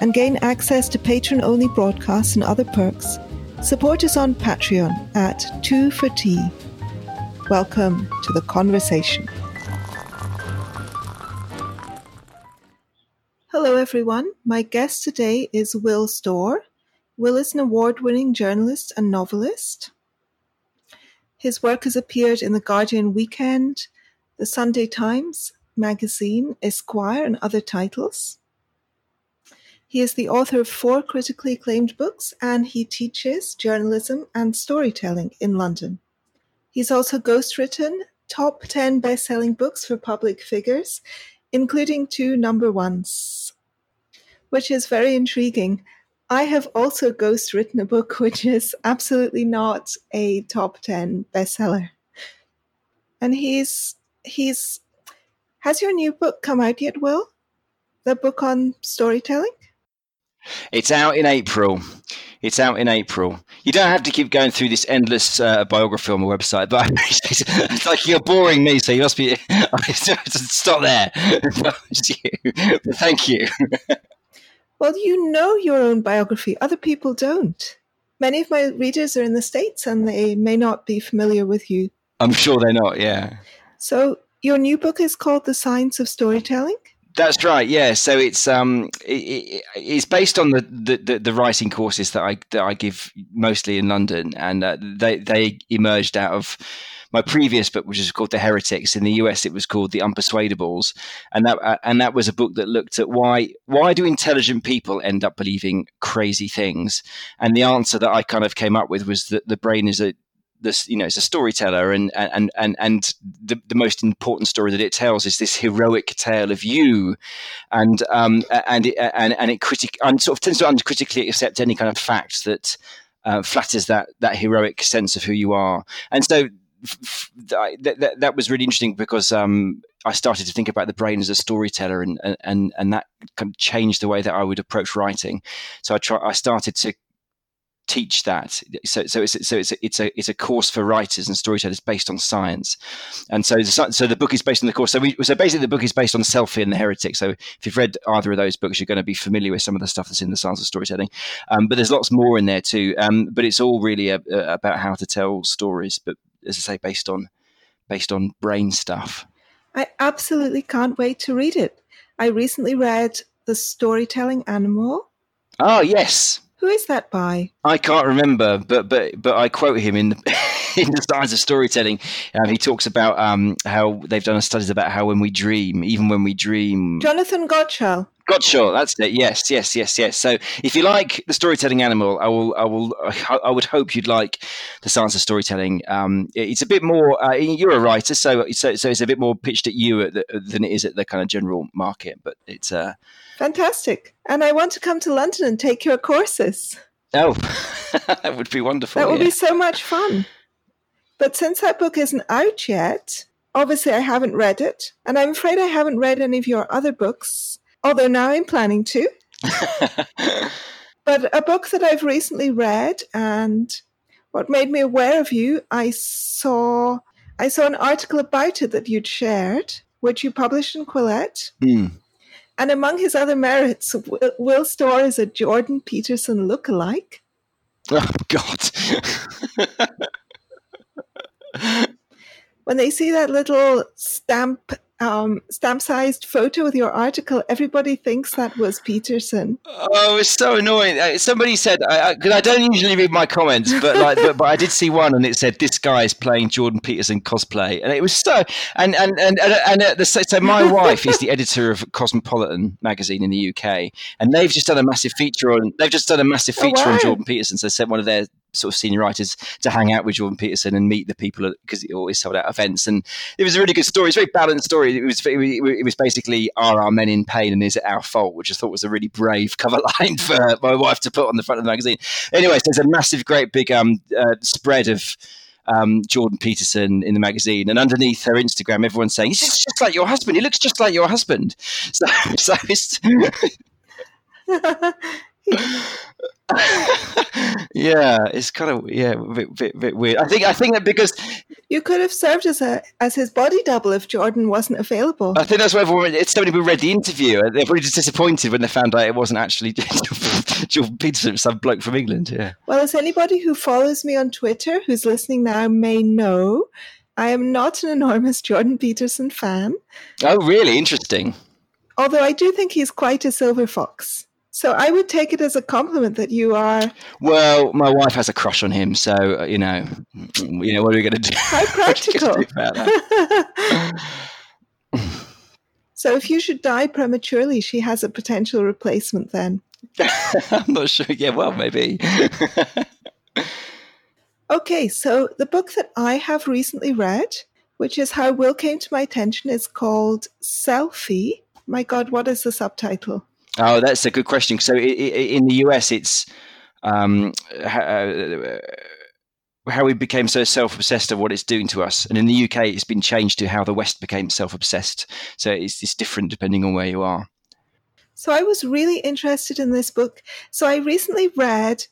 and gain access to patron only broadcasts and other perks, support us on Patreon at 2 for Tea. Welcome to the conversation. Hello, everyone. My guest today is Will Storr. Will is an award winning journalist and novelist. His work has appeared in The Guardian Weekend, The Sunday Times magazine, Esquire, and other titles. He is the author of four critically acclaimed books and he teaches journalism and storytelling in London. He's also ghostwritten top 10 best selling books for public figures, including two number ones, which is very intriguing. I have also ghostwritten a book which is absolutely not a top 10 bestseller. And he's he's has your new book come out yet, Will? The book on storytelling? It's out in April. It's out in April. You don't have to keep going through this endless uh, biography on my website, but it's like you're boring me, so you must be. Stop there. Thank you. Well, you know your own biography. Other people don't. Many of my readers are in the States and they may not be familiar with you. I'm sure they're not, yeah. So, your new book is called The Science of Storytelling? That's right. Yeah. So it's um it, it's based on the, the, the writing courses that I that I give mostly in London, and uh, they they emerged out of my previous book, which is called The Heretics. In the US, it was called The Unpersuadables, and that uh, and that was a book that looked at why why do intelligent people end up believing crazy things? And the answer that I kind of came up with was that the brain is a this you know it's a storyteller and and and and the, the most important story that it tells is this heroic tale of you and um and it, and and it critic and sort of tends to uncritically accept any kind of fact that uh, flatters that that heroic sense of who you are and so that, that, that was really interesting because um, I started to think about the brain as a storyteller, and and and that kind of changed the way that I would approach writing. So I try, I started to teach that. So, so it's so it's a, it's a it's a course for writers and storytellers based on science, and so so the book is based on the course. So we so basically the book is based on Selfie and the Heretic. So if you've read either of those books, you're going to be familiar with some of the stuff that's in the science of storytelling. Um, but there's lots more in there too. Um, but it's all really a, a, about how to tell stories. But as I say, based on based on brain stuff. I absolutely can't wait to read it. I recently read The Storytelling Animal. Oh yes, who is that by? I can't remember, but but but I quote him in the, in the science of storytelling. Um, he talks about um, how they've done studies about how when we dream, even when we dream, Jonathan Gottschall. Gottschall, that's it. Yes, yes, yes, yes. So, if you like the storytelling animal, I will, I will, I would hope you'd like the science of storytelling. Um, it's a bit more. Uh, you're a writer, so, so so it's a bit more pitched at you the, than it is at the kind of general market. But it's uh, fantastic, and I want to come to London and take your courses. Oh, that would be wonderful. That would yeah. be so much fun. But since that book isn't out yet, obviously I haven't read it, and I'm afraid I haven't read any of your other books although now I'm planning to. but a book that I've recently read and what made me aware of you, I saw I saw an article about it that you'd shared, which you published in Quillette. Mm. And among his other merits, Will Storr is a Jordan Peterson look-alike. Oh God! when they see that little stamp um, stamp sized photo with your article, everybody thinks that was Peterson. Oh, it's so annoying. Uh, somebody said, because I, I, I, don't usually read my comments, but like, but, but, I did see one, and it said, "This guy is playing Jordan Peterson cosplay," and it was so. And and and and, and uh, the, so my wife is the editor of Cosmopolitan magazine in the UK, and they've just done a massive feature on. They've just done a massive oh, feature oh, wow. on Jordan Peterson. So they sent one of their sort of senior writers to hang out with Jordan Peterson and meet the people because he always sold out events. And it was a really good story. It's a very balanced story. It was it was basically "Are our men in pain and is it our fault?" which I thought was a really brave cover line for my wife to put on the front of the magazine. Anyway, so there's a massive, great big um, uh, spread of. Um, Jordan Peterson in the magazine, and underneath her Instagram, everyone's saying he's just, just like your husband. He looks just like your husband. So, so it's yeah, it's kind of yeah, a bit, bit, bit, weird. I think I think that because you could have served as a as his body double if Jordan wasn't available. I think that's why everyone. It's so many people read the interview. They're probably just disappointed when they found out it wasn't actually Jordan Peterson, some bloke from England. Yeah. Well, as anybody who follows me on Twitter who's listening now may know, I am not an enormous Jordan Peterson fan. Oh, really? Interesting. Although I do think he's quite a silver fox. So I would take it as a compliment that you are. Well, my wife has a crush on him, so uh, you know, you know, what are we going to do? How practical. so if you should die prematurely, she has a potential replacement then. I'm not sure. Yeah, well, maybe. okay, so the book that I have recently read, which is how Will came to my attention, is called Selfie. My God, what is the subtitle? Oh, that's a good question. So in the US, it's um, uh, how we became so self-obsessed of what it's doing to us, and in the UK, it's been changed to how the West became self-obsessed. So it's, it's different depending on where you are. So I was really interested in this book. So I recently read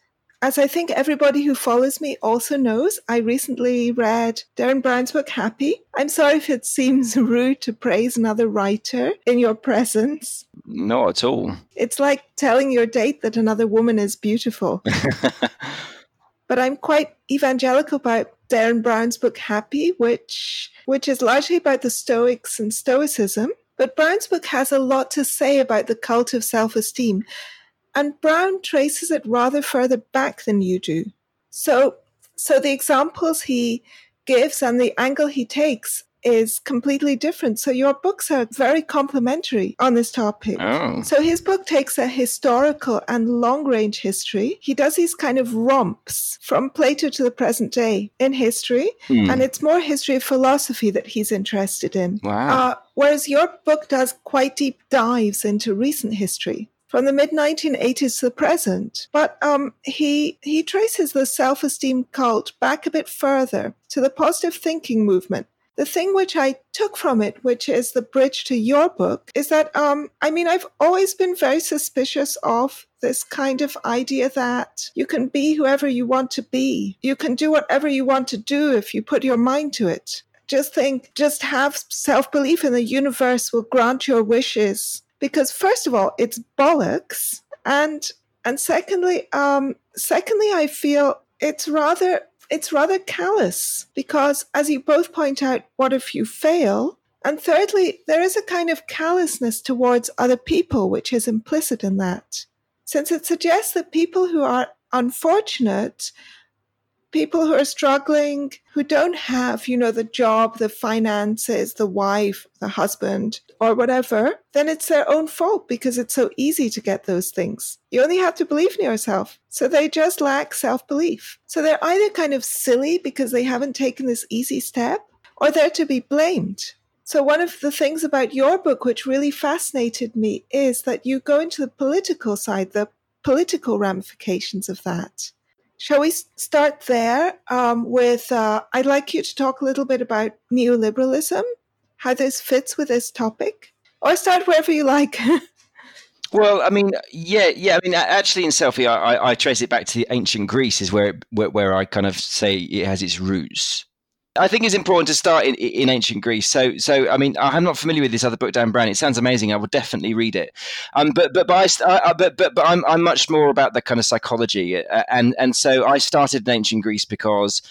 as I think everybody who follows me also knows, I recently read Derren Brown's book, Happy. I'm sorry if it seems rude to praise another writer in your presence. Not at all. It's like telling your date that another woman is beautiful. but I'm quite evangelical about Derren Brown's book, Happy, which, which is largely about the Stoics and Stoicism. But Brown's book has a lot to say about the cult of self esteem and Brown traces it rather further back than you do. So, so the examples he gives and the angle he takes is completely different. So your books are very complementary on this topic. Oh. So his book takes a historical and long range history. He does these kind of romps from Plato to the present day in history. Hmm. And it's more history of philosophy that he's interested in. Wow. Uh, whereas your book does quite deep dives into recent history from the mid 1980s to the present. But um, he he traces the self esteem cult back a bit further to the positive thinking movement. The thing which I took from it, which is the bridge to your book, is that um, I mean I've always been very suspicious of this kind of idea that you can be whoever you want to be. You can do whatever you want to do if you put your mind to it just think, just have self belief in the universe will grant your wishes because first of all, it's bollocks, and and secondly, um, secondly, I feel it's rather it's rather callous because, as you both point out, what if you fail? And thirdly, there is a kind of callousness towards other people, which is implicit in that, since it suggests that people who are unfortunate people who are struggling, who don't have, you know, the job, the finances, the wife, the husband, or whatever, then it's their own fault because it's so easy to get those things. You only have to believe in yourself. So they just lack self belief. So they're either kind of silly because they haven't taken this easy step, or they're to be blamed. So, one of the things about your book, which really fascinated me, is that you go into the political side, the political ramifications of that. Shall we start there um, with? Uh, I'd like you to talk a little bit about neoliberalism, how this fits with this topic, or start wherever you like. Well, I mean, yeah, yeah. I mean, actually, in selfie, I, I, trace it back to ancient Greece, is where, it, where, where I kind of say it has its roots. I think it's important to start in, in ancient Greece. So, so I mean, I'm not familiar with this other book, Dan Brown. It sounds amazing. I would definitely read it. Um, but but but, I, I, but but but I'm I'm much more about the kind of psychology, uh, and and so I started in ancient Greece because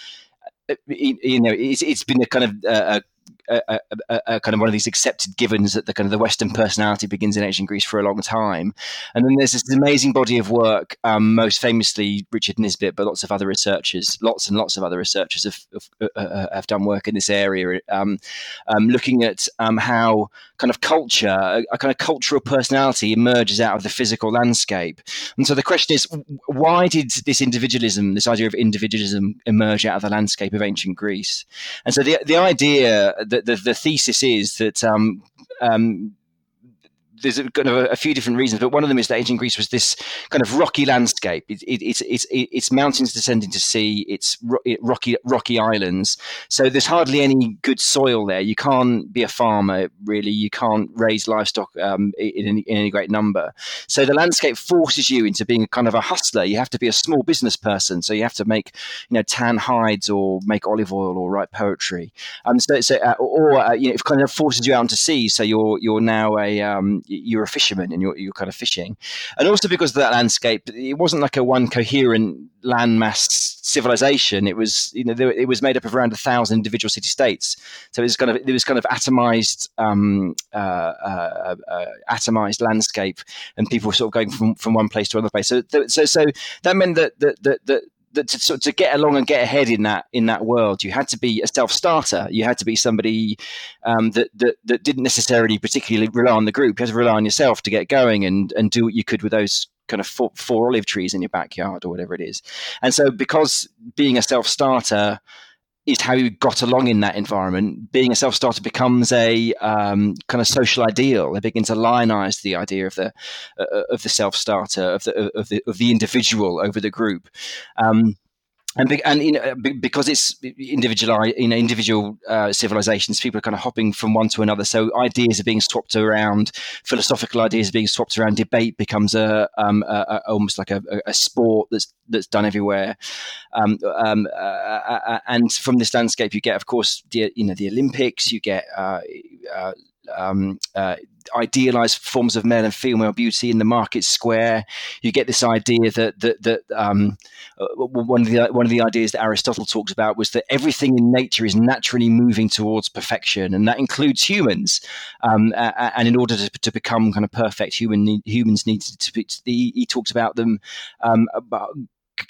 uh, you know it's, it's been a kind of uh, a, a, a, kind of one of these accepted givens that the kind of the Western personality begins in ancient Greece for a long time. And then there's this amazing body of work, um, most famously Richard Nisbett, but lots of other researchers, lots and lots of other researchers have have, uh, uh have done work in this area, um, um, looking at um, how kind of culture, a, kind of cultural personality, emerges out of the physical landscape. And so the question is, why did this individualism, this idea of individualism, emerge out of the landscape of ancient Greece? And so the the idea, the the, the thesis is that um, um, there's a, kind of a, a, few different reasons, but one of them is that ancient Greece was this kind of rocky landscape. It, it, it's it's it's mountains descending to sea. It's ro- rocky rocky islands. So there's hardly any good soil there. You can't be a farmer really. You can't raise livestock um, in, any, in, any, great number. So the landscape forces you into being kind of a hustler. You have to be a small business person. So you have to make you know tan hides or make olive oil or write poetry. Um, so, so uh, or uh, you know, it kind of forces you out into sea. So you're you're now a um, you're a fisherman and you're, you're kind of fishing. And also because of that landscape, it wasn't like a one coherent landmass civilization. It was, you know, it was made up of around a thousand individual city states. So it was kind of, it was kind of atomized, um, uh, uh, uh, atomized landscape and people were sort of going from, from one place to another place. So, so, so that meant that, that, that, that that to, to, get along and get ahead in that in that world, you had to be a self starter. You had to be somebody um, that, that that didn't necessarily particularly rely on the group. You had to rely on yourself to get going and and do what you could with those kind of four, four olive trees in your backyard or whatever it is. And so, because being a self starter is how you got along in that environment. Being a self-starter becomes a um, kind of social ideal. They begin to lionize the idea of the uh, of the self-starter of the of the of the individual over the group. Um, and be, and you know because it's individual you know individual uh, civilizations people are kind of hopping from one to another. So ideas are being swapped around philosophical ideas are being swapped around debate becomes a, um, a, a almost like a, a, sport that's that's done everywhere. Um, um, uh, uh, uh, and from this landscape you get of course the you know the olympics you get uh, uh, um, uh, idealized forms of male and female beauty in the market square. You get this idea that that, that um, uh, one of the one of the ideas that Aristotle talks about was that everything in nature is naturally moving towards perfection, and that includes humans. Um, and in order to, to become kind of perfect, human humans need to, be. He talks about them um, about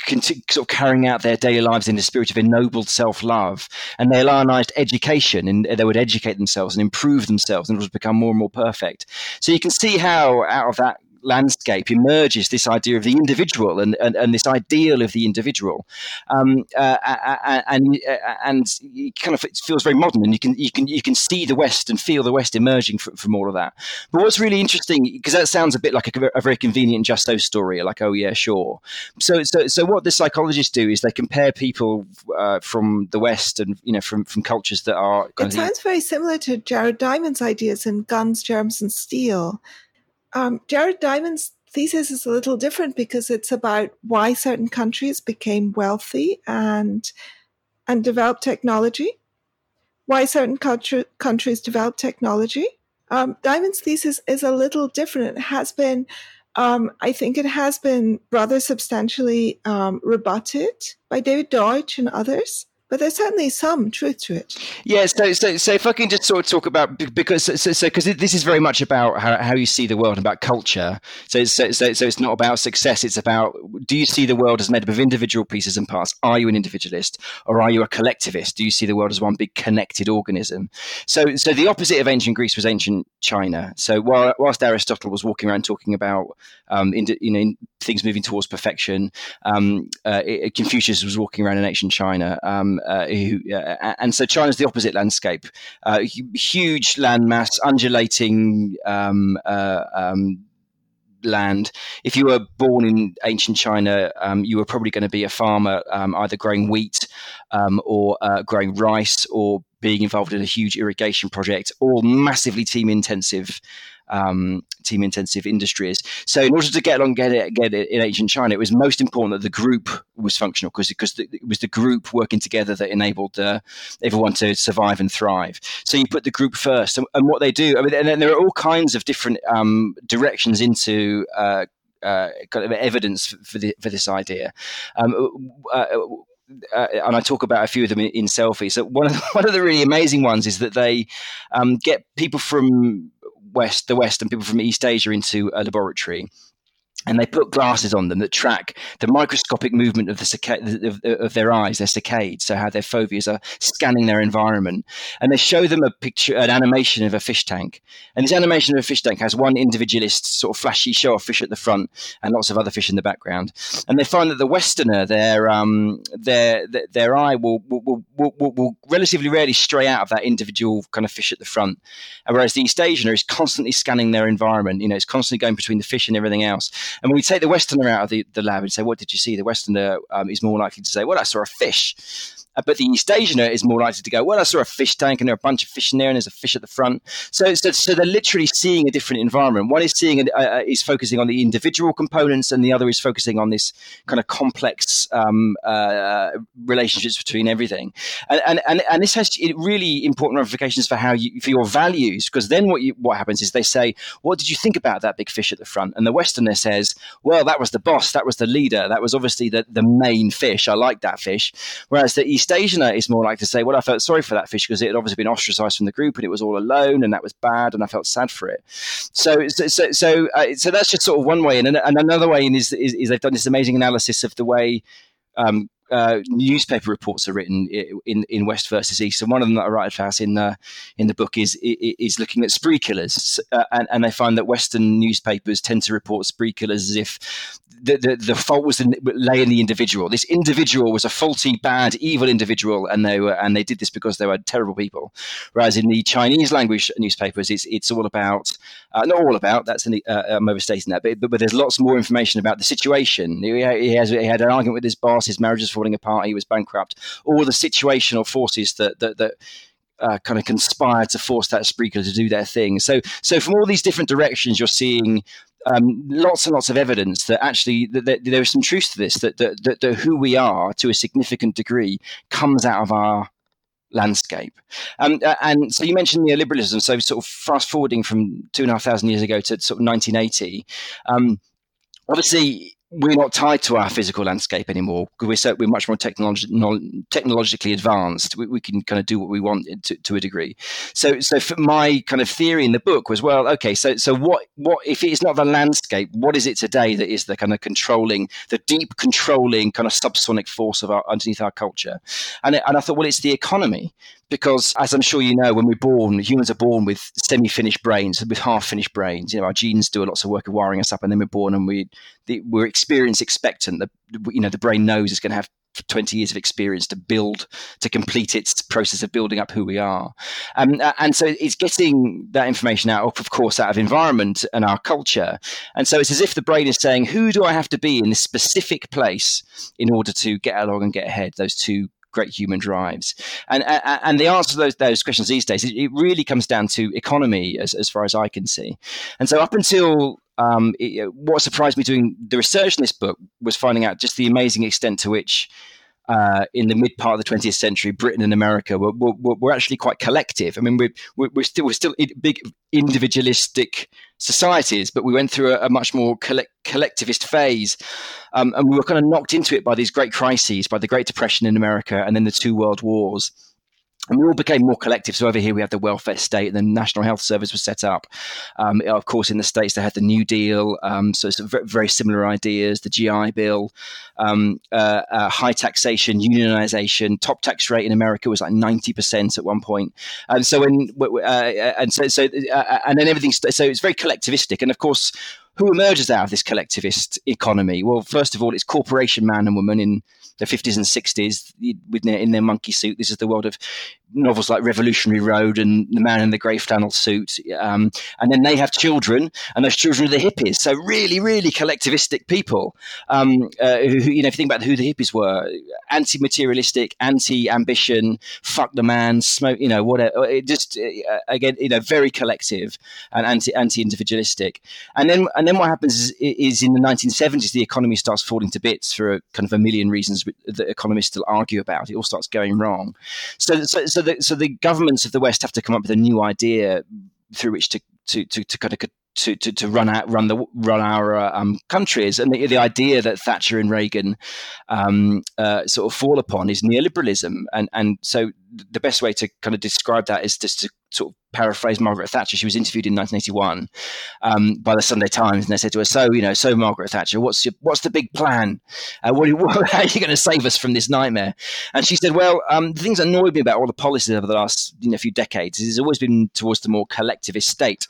sort of carrying out their daily lives in a spirit of ennobled self-love. And they lionized education and they would educate themselves and improve themselves and it would become more and more perfect. So you can see how out of that landscape emerges this idea of the individual and, and, and this ideal of the individual. Um, uh, and and it kind of it feels very modern, and you can you can you can see the West and feel the West emerging from, from all of that. But what's really interesting, because that sounds a bit like a, a very convenient just so story, like oh yeah, sure. So so so what the psychologists do is they compare people uh, from the West and you know from from cultures that are. It sounds very similar to Jared Diamond's ideas in Guns, Germs, and Steel um, Jared Diamond's thesis is a little different because it's about why certain countries became wealthy and and developed technology, why certain country, countries developed technology. Um, Diamond's thesis is a little different. It has been, um, I think, it has been rather substantially um, rebutted by David Deutsch and others but there's certainly some truth to it. Yeah. So, so, so if I can just sort of talk about because so so because this is very much about how, how you see the world and about culture. So, so, so, so it's not about success. It's about do you see the world as made up of individual pieces and parts? Are you an individualist or are you a collectivist? Do you see the world as one big connected organism? So, so the opposite of ancient Greece was ancient China. So, while, whilst Aristotle was walking around talking about um, in, you know things moving towards perfection, um, uh, Confucius was walking around in ancient China. Um, uh, who, uh, and so China's the opposite landscape. Uh, huge landmass, undulating um, uh, um, land. If you were born in ancient China, um, you were probably going to be a farmer, um, either growing wheat or uh, growing rice or being involved in a huge irrigation project, all massively team intensive um, team intensive industries. So in order to get along, get it, get it in ancient China, it was most important that the group was functional because because it was the group working together that enabled uh, everyone to survive and thrive. So you put the group first, and, and what they do. I mean, and then there are all kinds of different um, directions into. Uh, uh, kind of evidence for, the, for this idea. Um, uh, uh, and I talk about a few of them in, in selfies. So one of the, one of the really amazing ones is that they um, get people from west the west and people from East Asia into a laboratory and they put glasses on them that track the microscopic movement of the saca- of, of, their eyes, their saccades, so how their foveas are scanning their environment. And they show them a picture, an animation of a fish tank. And this animation of a fish tank has one individualist sort of flashy show of fish at the front and lots of other fish in the background. And they find that the Westerner, their um, their, their, their eye will will, will, will will relatively rarely stray out of that individual kind of fish at the front, whereas the East Asianer is constantly scanning their environment. You know, it's constantly going between the fish and everything else. And when we take the Westerner out of the, the lab and say, What did you see? The Westerner um, is more likely to say, Well, I saw a fish. Uh, but the East Asianer is more likely to go, well, I saw a fish tank and there are a bunch of fish in there and there's a fish at the front. So, so, so they're literally seeing a different environment. One is seeing, uh, uh, is focusing on the individual components and the other is focusing on this kind of complex um, uh, relationships between everything. And, and, and, and, this has really important ramifications for how you, for your values, because then what you, what happens is they say, what did you think about that big fish at the front? And the Westerner says, well, that was the boss, that was the leader, that was obviously the, the main fish. I like that fish. Whereas the East East is more like to say, well, I felt sorry for that fish because it had obviously been ostracized from the group and it was all alone and that was bad and I felt sad for it. So, so, so, so, uh, so that's just sort of one way. And, and another way is, is, is they've done this amazing analysis of the way um, uh, newspaper reports are written in in West versus East, and one of them that I write about in the in the book is is looking at spree killers, uh, and, and they find that Western newspapers tend to report spree killers as if the, the, the fault was in, lay in the individual. This individual was a faulty, bad, evil individual, and they were and they did this because they were terrible people. Whereas in the Chinese language newspapers, it's it's all about uh, not all about. That's an, uh, I'm overstating that, but, but, but there's lots more information about the situation. He, he, has he had an argument with his boss. His marriage is falling apart. He was bankrupt. All the situational forces that that, that uh, kind of conspired to force that speaker to do their thing. So, so from all these different directions, you're seeing um, lots and lots of evidence that actually that, that there is some truth to this. That, that, that, who we are, to a significant degree, comes out of our landscape. Um, and so you mentioned neoliberalism. So sort of fast forwarding from two and a half thousand years ago to sort of 1980. Um, obviously, we're not tied to our physical landscape anymore because we're so we're much more technologi- technologically advanced. We, we, can kind of do what we want to, to, a degree. So, so my kind of theory in the book was well, okay, so so what what if it is not the landscape? What is it today that is the kind of controlling, the deep controlling kind of subsonic force of our underneath our culture? And and I thought, well, it's the economy because as I'm sure you know, when we're born, humans are born with semi-finished brains, with half-finished brains. You know, our genes do a lots of work of wiring us up, and then we're born and we the, we're experience expectant. The you know the brain knows it's going to have 20 years of experience to build to complete its process of building up who we are um, and so it's getting that information out of course out of environment and our culture and so it's as if the brain is saying who do i have to be in this specific place in order to get along and get ahead those two great human drives? And and the answer to those, those questions these days, it, really comes down to economy, as, as far as I can see. And so up until um, it, what surprised me doing the research in this book was finding out just the amazing extent to which uh, in the mid part of the 20th century, Britain and America were, were, were actually quite collective. I mean, we're, we're, still we're still big individualistic societies, but we went through a, a much more collect, collectivist phase, um, and we were kind of knocked into it by these great crises, by the Great Depression in America, and then the two world wars and we all became more collective. So over here we have the welfare state, and the National Health Service was set up. Um, of course, in the states they had the New Deal, um, so it's very similar ideas. The GI Bill, um, uh, uh, high taxation, unionization, top tax rate in America was like ninety percent at one point. And so when uh, and so so uh, and then everything. So it's very collectivistic, and of course who emerges out of this collectivist economy? Well, first of all, it's corporation man and woman in the 50s and 60s with in their monkey suit. This is the world of novels like Revolutionary Road and The Man in the Grey Flannel Suit. Um, and then they have children, and those children are the hippies. So really, really collectivistic people. Um, uh, who, you know, if you think about who the hippies were, anti-materialistic, anti-ambition, fuck the man, smoke, you know, whatever. It just uh, again, you know, very collective and anti anti-individualistic. And then and then what happens is, is in the 1970s, the economy starts falling to bits for a, kind of a million reasons that economists still argue about. It all starts going wrong. So, so, so the, so the governments of the West have to come up with a new idea through which to, to, to, to kind of to, to, to run out, run the run our uh, um, countries, and the, the, idea that Thatcher and Reagan um, uh, sort of fall upon is neoliberalism, and and so the best way to kind of describe that is just to sort of paraphrase Margaret Thatcher. She was interviewed in 1981 um, by the Sunday Times, and they said to her, "So, you know, so Margaret Thatcher, what's your, what's the big plan? Uh, what, what, how are you going to save us from this nightmare?" And she said, "Well, um, the things that annoyed me about all the policies over the last you know, few decades is it's always been towards the more collectivist state."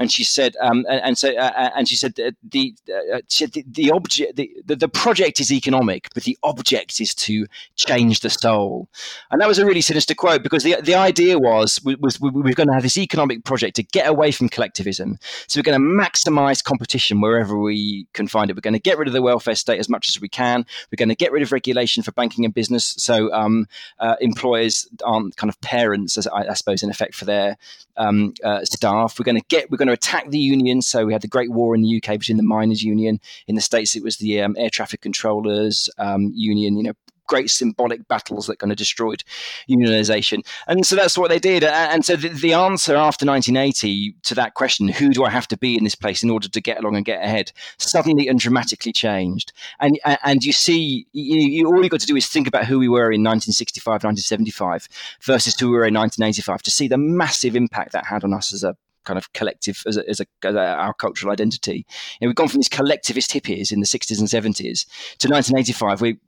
and she said, um, and, and, so, uh, uh and she said the the, uh, the, the object, the, the project is economic, but the object is to change the soul, and that was a really sinister quote because the the idea was was we, we were going to have this economic project to get away from collectivism, so we're going to maximize competition wherever we can find it. We're going to get rid of the welfare state as much as we can. We're going to get rid of regulation for banking and business, so um, uh, employers aren't kind of parents, as I, I suppose, in effect for their um, uh, staff. We're going to get we're going to attack the unions. So we had the Great War in the UK between the miners' union. In the states, it was the um, air traffic controllers um, union. You know, great symbolic battles that kind of destroyed unionization. And so that's what they did. And so the, the, answer after 1980 to that question, who do I have to be in this place in order to get along and get ahead, suddenly and dramatically changed. And and you see, you, you, all you've got to do is think about who we were in 1965, 1975 versus who we were in 1985 to see the massive impact that had on us as a kind of collective as, a, as, a, as a, our cultural identity. You know, we've gone from these collectivist hippies in the 60s and 70s to 1985. We,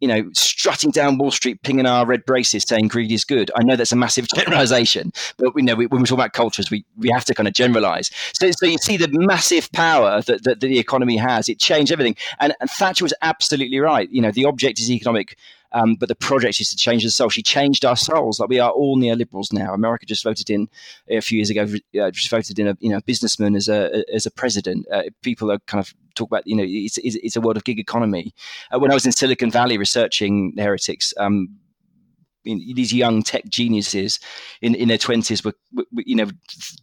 you know, strutting down Wall Street, pinging our red braces, saying greed is good. I know that's a massive generalization, but we know we, when we talk about cultures, we, we have to kind of generalize. So, so you see the massive power that, that, the economy has. It changed everything. And, and Thatcher was absolutely right. You know, the object is economic um, but the project is to change the soul. She changed our souls. Like we are all neoliberals now. America just voted in a few years ago. Uh, just voted in a you know businessman as a as a president. Uh, people are kind of talk about you know it's it's, it's a world of gig economy. Uh, when I was in Silicon Valley researching heretics. Um, these young tech geniuses in, in their twenties were, were, you know,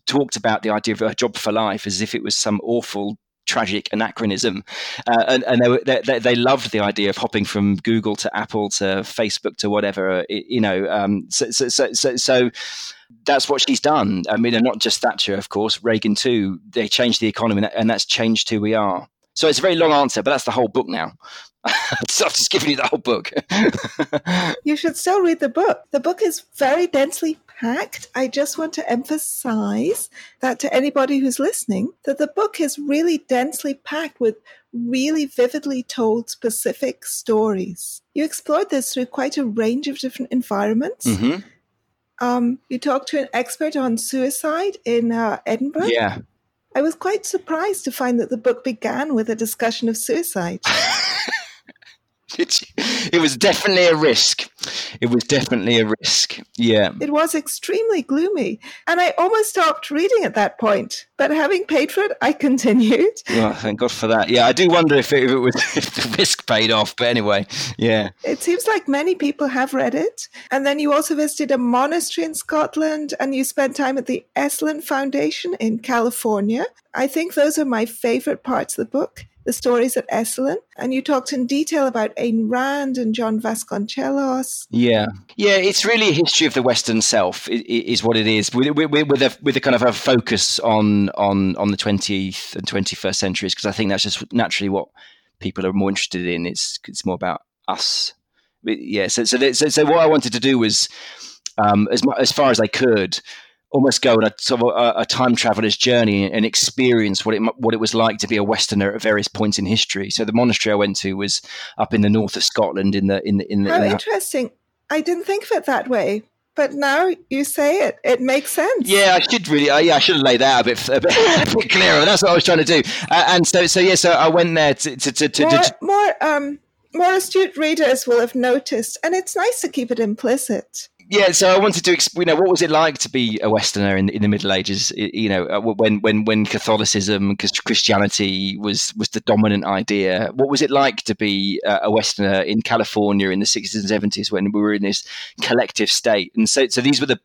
talked about the idea of a job for life as if it was some awful tragic anachronism. Uh, and, and they, were, they, they, loved the idea of hopping from Google to Apple to Facebook to whatever, you know. Um, so, so, so, so, so that's what she's done. I mean, and not just Thatcher, of course, Reagan too. They changed the economy, and that's changed who we are. So it's a very long answer, but that's the whole book now. so I've just given you the whole book. you should still read the book. The book is very densely packed. I just want to emphasize that to anybody who's listening, that the book is really densely packed with really vividly told specific stories. You explored this through quite a range of different environments. Mm-hmm. Um, you talked to an expert on suicide in uh, Edinburgh. Yeah. I was quite surprised to find that the book began with a discussion of suicide. it was definitely a risk. It was definitely a risk. Yeah. It was extremely gloomy. And I almost stopped reading at that point. But having paid for it, I continued. Well, thank God for that. Yeah, I do wonder if it, if it was if the risk paid off. But anyway, yeah. It seems like many people have read it. And then you also visited a monastery in Scotland and you spent time at the Esalen Foundation in California. I think those are my favorite parts of the book the stories at Esalen, and you talked in detail about Ayn Rand and John Vasconcellos. Yeah, yeah, it's really a history of the Western self, is what it is, with, with, with a with a kind of a focus on on on the twentieth and twenty first centuries, because I think that's just naturally what people are more interested in. It's it's more about us. Yeah, so so so, so what I wanted to do was, um, as as far as I could almost go on a sort of a, a, time traveler's journey and experience what it what it was like to be a Westerner at various points in history. So the monastery I went to was up in the north of Scotland. In the in the in the, How in the, interesting! I didn't think of it that way. But now you say it, it makes sense. Yeah, I should really. Uh, yeah, I should have laid that out a bit, a bit, a bit clearer. That's what I was trying to do. Uh, and so, so yeah, so I went there to to to, to, more, to more um more astute readers will have noticed, and it's nice to keep it implicit yeah, so I wanted to. You know, what was it like to be a Westerner in, in the Middle Ages? You know, uh, when when when Catholicism, Christianity was was the dominant idea. What was it like to be a Westerner in California in the sixties and seventies when we were in this collective state? And so, so these were the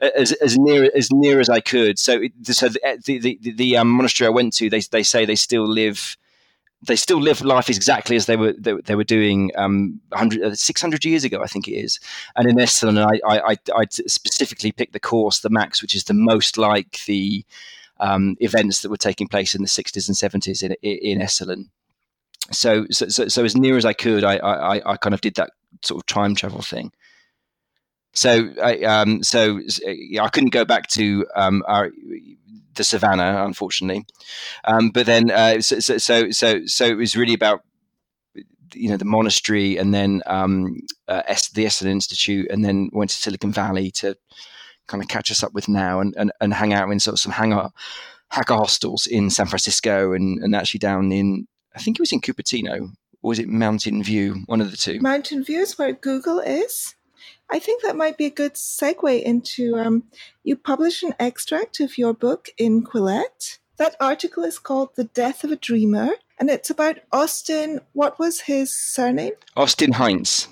as, as near as near as I could. So, so the the, the, the um, monastery I went to, they they say they still live they still live life exactly as they were they, they were doing um, uh, 600 years ago, I think it is. And in Esalen, I, I, I, specifically picked the course, the Max, which is the most like the um, events that were taking place in the 60s and 70s in, in Esalen. So, so, so, so, as near as I could, I, I, I kind of did that sort of time travel thing. So, I, um, so I couldn't go back to um, our, the savannah, unfortunately. Um, but then, uh, so, so, so, so, it was really about you know the monastery and then um, uh, es- the Esalen Institute, and then went to Silicon Valley to kind of catch us up with now and, and, and hang out in sort of some hangar hacker hostels in San Francisco and, and actually down in I think it was in Cupertino or was it Mountain View, one of the two. Mountain View is where Google is. I think that might be a good segue into um, you publish an extract of your book in Quillette. That article is called The Death of a Dreamer, and it's about Austin. What was his surname? Austin Heinz.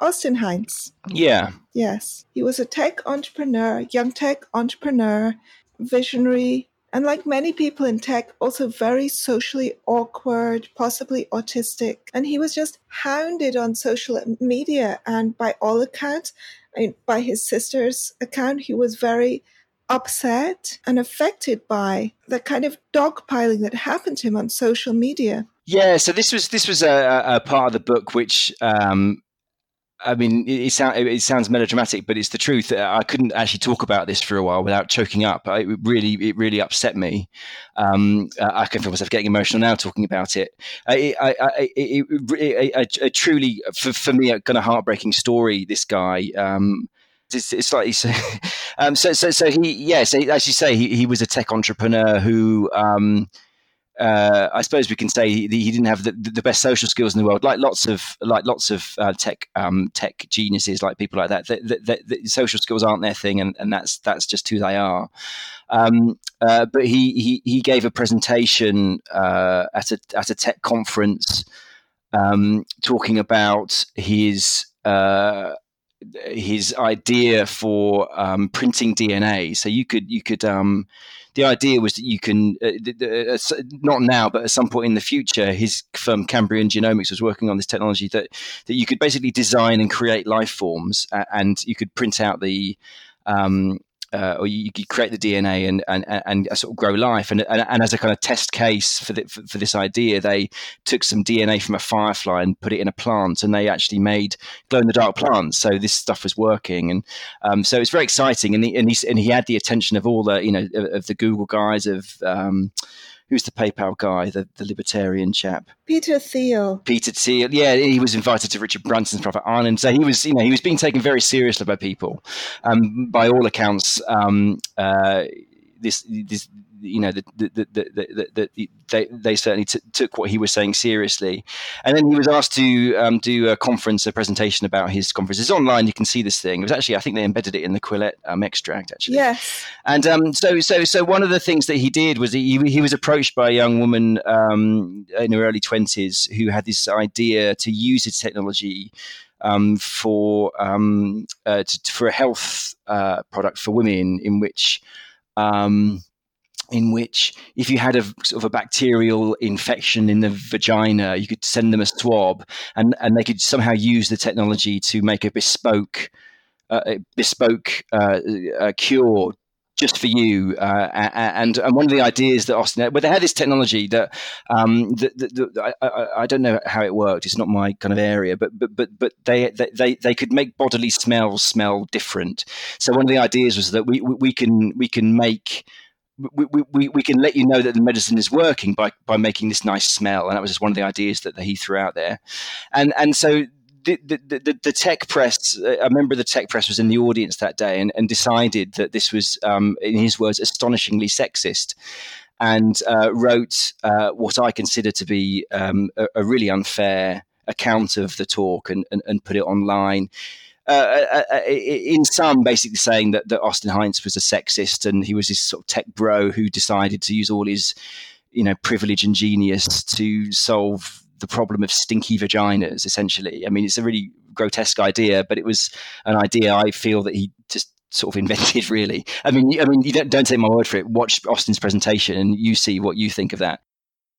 Austin Heinz. Yeah. Yes. He was a tech entrepreneur, young tech entrepreneur, visionary, and like many people in tech, also very socially awkward, possibly autistic. And he was just hounded on social media. And by all accounts, by his sister's account, he was very upset and affected by the kind of dogpiling that happened to him on social media. Yeah, so this was this was a, a part of the book which um, I mean, it, it, sound, it, sounds melodramatic, but it's the truth. I couldn't actually talk about this for a while without choking up. It really, it really upset me. Um, I can feel myself getting emotional now talking about it. I, I, I, it, a, truly, for, for me, a kind of heartbreaking story. This guy. Um, it's, it's like so, um, so, so, so he, yeah. So as you say, he, he was a tech entrepreneur who. Um, uh, I suppose we can say he, he didn't have the, the, best social skills in the world, like lots of like lots of uh, tech um, tech geniuses, like people like that. The, the, social skills aren't their thing, and, and that's that's just who they are. Um, uh, but he, he he gave a presentation uh, at a at a tech conference, um, talking about his uh, his idea for um, printing DNA. So you could you could um, the idea was that you can uh, uh, not now, but at some point in the future, his firm Cambrian Genomics was working on this technology that that you could basically design and create life forms, and you could print out the um, uh, or you, could create the DNA and and, and sort of grow life. And, and, and as a kind of test case for, the, for, for this idea, they took some DNA from a firefly and put it in a plant, and they actually made glow in the dark plants. So this stuff was working, and um, so it's very exciting. And he, and he and he had the attention of all the you know of the Google guys of um, who's the PayPal guy, the, the libertarian chap? Peter Thiel. Peter Thiel. Yeah, he was invited to Richard Branson's Profit Island. So he was, you know, he was being taken very seriously by people. Um, by all accounts, um, uh, this, this you know, the, the, the, the they, they certainly t- took what he was saying seriously. And then he was asked to um, do a conference, a presentation about his conference. It's online. You can see this thing. It was actually, I think they embedded it in the Quillette um, extract, actually. Yes. And um, so, so, so one of the things that he did was he, he was approached by a young woman um, in her early 20s who had this idea to use his technology um, for um, uh, to, for a health uh, product for women in which um, in which if you had a sort of a bacterial infection in the vagina, you could send them a swab, and and they could somehow use the technology to make a bespoke uh, bespoke uh, cure just for you. Uh, and and one of the ideas that Austin, had, but they had this technology that, um, that, I, I, don't know how it worked. It's not my kind of area, but but but but they they they could make bodily smells smell different. So one of the ideas was that we we can we can make we, we, we can let you know that the medicine is working by, by making this nice smell. And that was just one of the ideas that, he threw out there. And, and so the, the, the, the, tech press, a member of the tech press was in the audience that day and, and decided that this was, um, in his words, astonishingly sexist. And uh, wrote uh, what I consider to be um, a, a, really unfair account of the talk and, and, and put it online. Uh, uh, uh, in some, basically saying that, that Austin Heinz was a sexist and he was this sort of tech bro who decided to use all his, you know, privilege and genius to solve the problem of stinky vaginas. Essentially, I mean, it's a really grotesque idea, but it was an idea I feel that he just sort of invented. Really, I mean, I mean, you don't don't take my word for it. Watch Austin's presentation and you see what you think of that.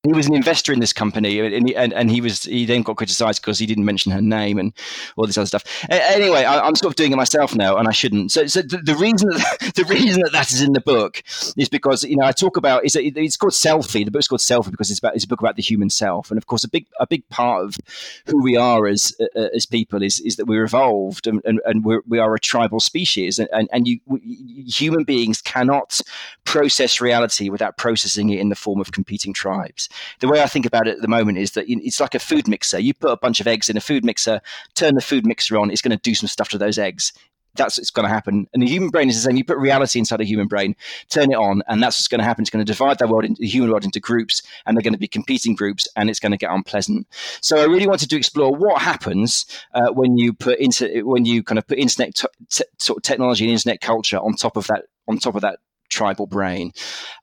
He was an investor in this company, and he, and, and he was he then got criticised because he didn't mention her name and all this other stuff. anyway, I, am sort of doing it myself now, and I shouldn't. So, so the, the, reason that, the reason that that is in the book is because you know I talk about it's, it's called Selfie. The book's called Selfie because it's about it's a book about the human self, and of course a big a big part of who we are as uh, as people is is that we're evolved and, and, and we're, we are a tribal species, and and, and you we, human beings cannot process reality without processing it in the form of competing tribes the way I think about it at the moment is that it's like a food mixer. You put a bunch of eggs in a food mixer, turn the food mixer on, it's going to do some stuff to those eggs. That's what's going to happen. And the human brain is the same. You put reality inside a human brain, turn it on, and that's what's going to happen. It's going to divide that world, into, the human world, into groups, and they're going to be competing groups, and it's going to get unpleasant. So I really wanted to explore what happens uh, when you put into when you kind of put internet t- t- sort of technology and internet culture on top of that on top of that tribal brain.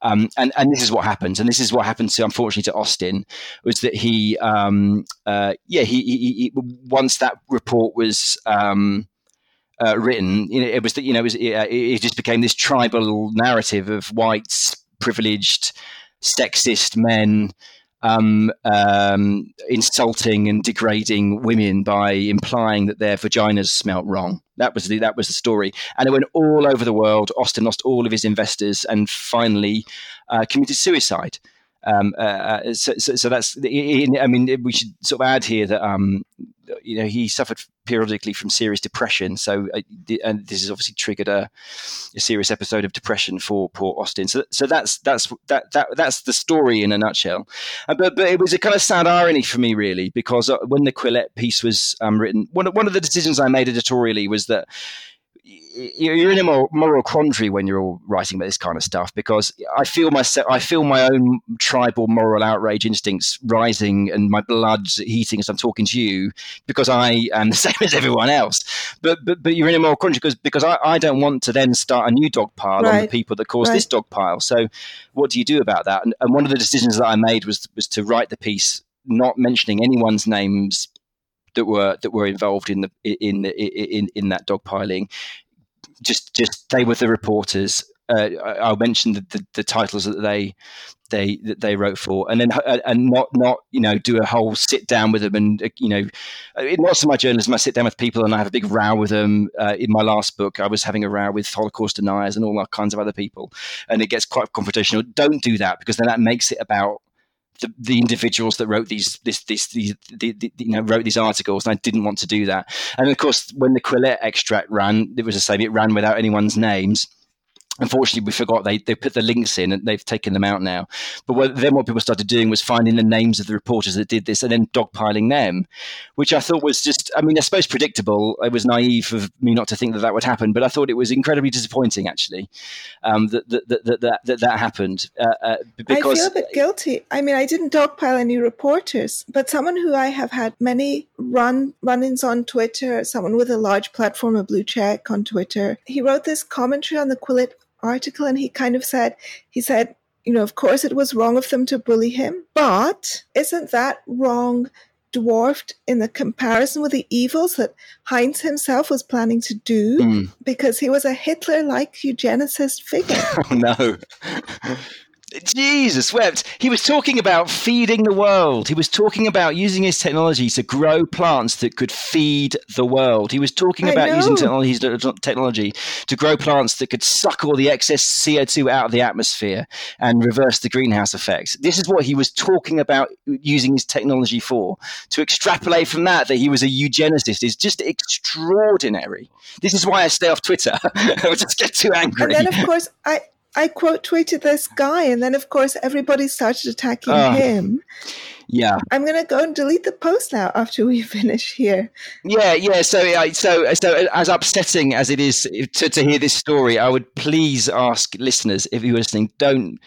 Um, and, and this is what happens. And this is what happened to, unfortunately, to Austin was that he, um, uh, yeah, he, he, he, once that report was, um, uh, written, you know, it was that, you know, it, was, it, it just became this tribal narrative of whites, privileged, sexist men, um, um, insulting and degrading women by implying that their vaginas smelt wrong. That was the that was the story, and it went all over the world. Austin lost all of his investors and finally uh, committed suicide. Um, uh, uh so, so, so, that's I mean we should sort of add here that um, you know he suffered periodically from serious depression. So uh, and this has obviously triggered a, a, serious episode of depression for poor Austin. So so that's that's that that that's the story in a nutshell. Uh, but but it was a kind of sad irony for me really because uh, when the Quillette piece was um, written, one one of the decisions I made editorially was that you're in a moral quandary when you're all writing about this kind of stuff because I feel myself, I feel my own tribal moral outrage instincts rising and my blood heating as I'm talking to you because I am the same as everyone else. But but, but you're in a moral quandary because because I, I don't want to then start a new dog pile right. on the people that caused right. this dog pile. So what do you do about that? And, and one of the decisions that I made was was to write the piece not mentioning anyone's names that were that were involved in the in in in that dogpiling. Just just stay with the reporters. Uh, I, mentioned the, the, the, titles that they they that they wrote for, and then uh, and not not you know do a whole sit down with them, and uh, you know, in lots of my journalism, I sit down with people and I have a big row with them. Uh, in my last book, I was having a row with Holocaust deniers and all kinds of other people, and it gets quite confrontational. Don't do that because then that makes it about the, the individuals that wrote these this this these, the, the, you know wrote these articles and I didn't want to do that. And of course when the Quillette extract ran it was the same. It ran without anyone's names Unfortunately, we forgot they, they put the links in and they've taken them out now. But what, then what people started doing was finding the names of the reporters that did this and then dogpiling them, which I thought was just, I mean, I suppose predictable. It was naive of me not to think that that would happen, but I thought it was incredibly disappointing, actually, um, that, that, that, that, that, that happened. Uh, uh, because, I feel a bit guilty. I mean, I didn't dogpile any reporters, but someone who I have had many run run-ins on Twitter, someone with a large platform, a blue check on Twitter, he wrote this commentary on the Quillette article and he kind of said, he said, you know, of course it was wrong of them to bully him, but isn't that wrong dwarfed in the comparison with the evils that Heinz himself was planning to do mm. because he was a Hitler like eugenicist figure? Oh, no. Jesus wept. He was talking about feeding the world. He was talking about using his technology to grow plants that could feed the world. He was talking I about know. using technology, technology to grow plants that could suck all the excess CO2 out of the atmosphere and reverse the greenhouse effect. This is what he was talking about using his technology for. To extrapolate from that that he was a eugenicist is just extraordinary. This is why I stay off Twitter. I just get too angry. And then, of course, I I quote tweeted this guy, and then of course everybody started attacking uh, him. Yeah, I'm gonna go and delete the post now after we finish here. Yeah, yeah. So, uh, so, so, as upsetting as it is to, to hear this story, I would please ask listeners, if you're listening, don't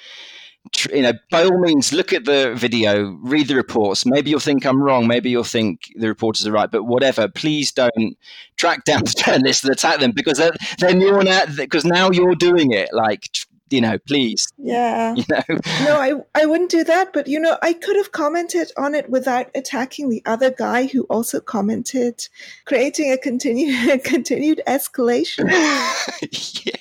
you know, by all means, look at the video, read the reports. Maybe you'll think I'm wrong. Maybe you'll think the reporters are right. But whatever, please don't track down the journalists and attack them because then you're now because now you're doing it. Like you know, please. Yeah. You know? No, I, I wouldn't do that. But, you know, I could have commented on it without attacking the other guy who also commented, creating a, continue, a continued escalation. yes.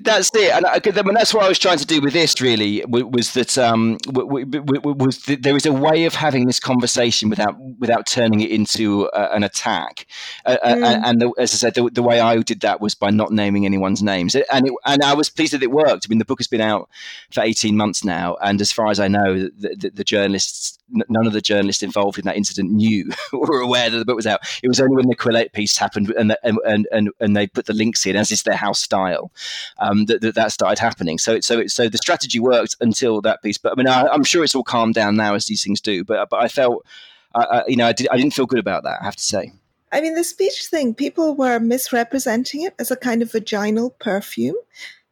That's it, and, I, that's what I was trying to do with this. Really, was that um, was that there was a way of having this conversation without without turning it into uh, an attack. Uh, mm. And the, as I said, the, the, way I did that was by not naming anyone's names, and it, and I was pleased that it worked. I mean, the book has been out for eighteen months now, and as far as I know, the, the, the journalists none of the journalists involved in that incident knew or were aware that the book was out. It was only when the Quillette piece happened and and and and they put the links in, as is their house style, um, that, that, that started happening. So it so so the strategy worked until that piece. But I mean, I, am sure it's all calmed down now as these things do. But but I felt, uh, you know, I, did, I didn't feel good about that. I have to say. I mean, the speech thing, people were misrepresenting it as a kind of vaginal perfume.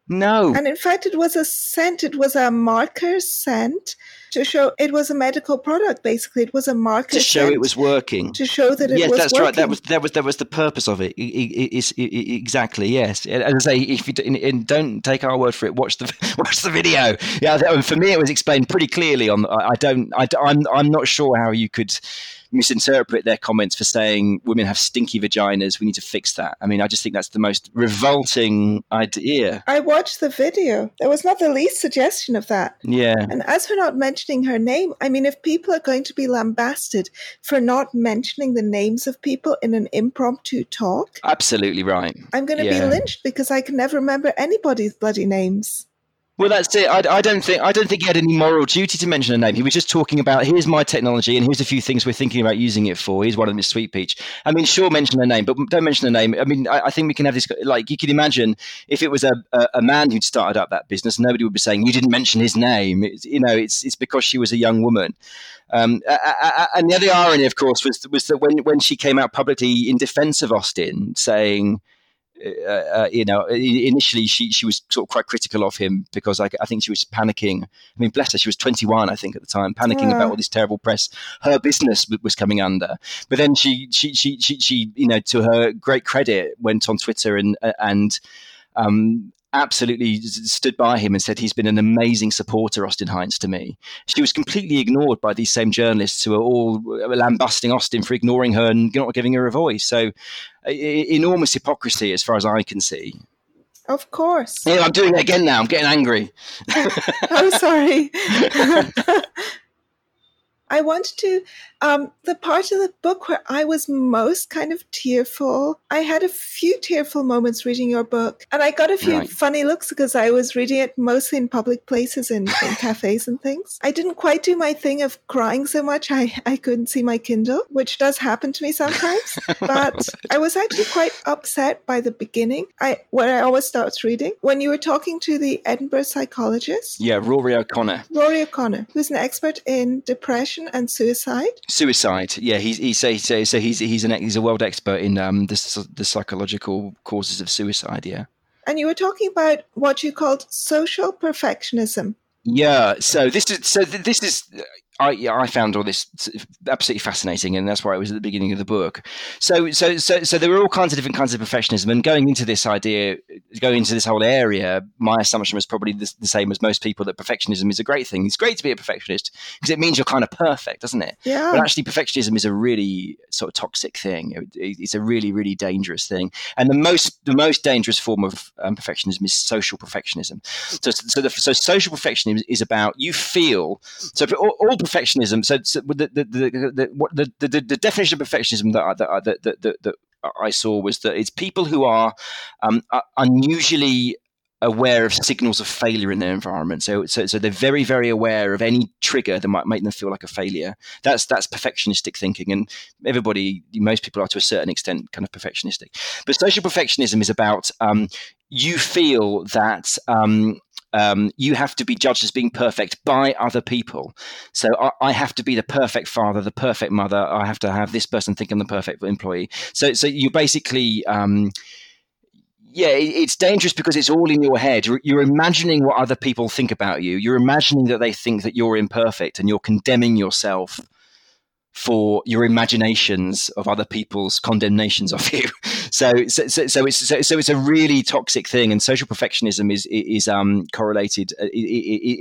No. And in fact, it was a scent, it was a marker scent to show it was a medical product. Basically, it was a market to show it was working. To show that it was working. yes, was that's working. right. That was that was that was the purpose of it. it, it, it exactly. Yes. As I say, if you and don't take our word for it, watch the watch the video. Yeah. For me, it was explained pretty clearly. On I don't. I, I'm I'm not sure how you could misinterpret their comments for saying women have stinky vaginas. We need to fix that. I mean, I just think that's the most revolting idea. I watched the video. There was not the least suggestion of that. Yeah. And as for not mentioning her name, I mean, if people are going to be lambasted for not mentioning the names of people in an impromptu talk, absolutely right. I'm going to yeah. be lynched because I can never remember anybody's bloody names. Well, that's it. I, I, don't think I don't think he had any moral duty to mention a name. He was just talking about here's my technology and here's a few things we're thinking about using it for. Here's one of them is Sweet Peach. I mean, sure, mention a name, but don't mention a name. I mean, I, I think we can have this. Like you can imagine if it was a, a, a, man who'd started up that business, nobody would be saying you didn't mention his name. It's, you know, it's it's because she was a young woman. Um, and the other irony, of course, was was that when when she came out publicly in defence of Austin, saying uh, uh, you know, initially she she was sort of quite critical of him because I, I, think she was panicking. I mean, bless her, she was 21, I think, at the time, panicking yeah. about all this terrible press her business was coming under. But then she she she she, she you know, to her great credit, went on Twitter and and um, absolutely stood by him and said he's been an amazing supporter, Austin Heinz, to me. She was completely ignored by these same journalists who are all uh, lambasting Austin for ignoring her and not giving her a voice. So, enormous hypocrisy as far as I can see. Of course. Yeah, I'm doing it again now. I'm getting angry. I'm oh, sorry. I wanted to um, the part of the book where I was most kind of tearful, I had a few tearful moments reading your book, and I got a few right. funny looks because I was reading it mostly in public places, in, in cafes and things. I didn't quite do my thing of crying so much I, I couldn't see my Kindle, which does happen to me sometimes. but I was actually quite upset by the beginning, I where I always start reading when you were talking to the Edinburgh psychologist. Yeah, Rory O'Connor. Rory O'Connor, who's an expert in depression and suicide. Suicide. Yeah, he's he's so, so, so he's he's an he's a world expert in um the the psychological causes of suicide. Yeah. And you were talking about what you called social perfectionism. Yeah. So this is so this is I yeah, I found all this absolutely fascinating, and that's why it was at the beginning of the book. So so so so there were all kinds of different kinds of perfectionism, and going into this idea, going into this whole area, my assumption was probably the, the same as most people that perfectionism is a great thing. It's great to be a perfectionist because it means you're kind of perfect, doesn't it? Yeah. But actually, perfectionism is a really sort of toxic thing. It, it's a really really dangerous thing, and the most the most dangerous form of um, perfectionism is social perfectionism. So so the, so social perfectionism is about you feel so all, all perfectionism. So, so the, the, the, the, the, the, definition of perfectionism that I, that, that, that, that I saw was that it's people who are um, unusually aware of signals of failure in their environment. So, so, so they're very, very aware of any trigger that might make them feel like a failure. That's that's perfectionistic thinking, and everybody, most people are to a certain extent kind of perfectionistic. But social perfectionism is about um, you feel that um, um, you have to be judged as being perfect by other people. So I, I, have to be the perfect father, the perfect mother. I have to have this person think I'm the perfect employee. So, so you basically. Um, yeah, it's dangerous because it's all in your head. You're imagining what other people think about you. You're imagining that they think that you're imperfect and you're condemning yourself for your imaginations of other people's condemnations of you. So, so, so, it's so, so, it's a really toxic thing, and social perfectionism is is um, correlated. Uh,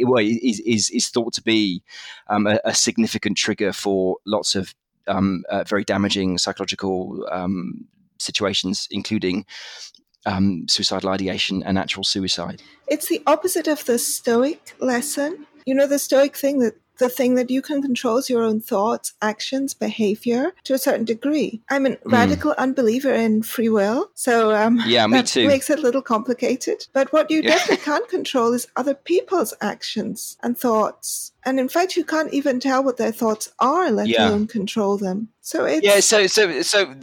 well, is, is is thought to be um, a, a, significant trigger for lots of um, uh, very damaging psychological um, situations, including um, suicidal ideation and actual suicide. It's the opposite of the Stoic lesson. You know, the Stoic thing that the thing that you can control is your own thoughts, actions, behavior to a certain degree. I'm a mm. radical unbeliever in free will, so um, yeah, me that too. makes it a little complicated. But what you yeah. definitely can't control is other people's actions and thoughts and in fact, you can't even tell what their thoughts are, let yeah. alone control them. So it's yeah. So so so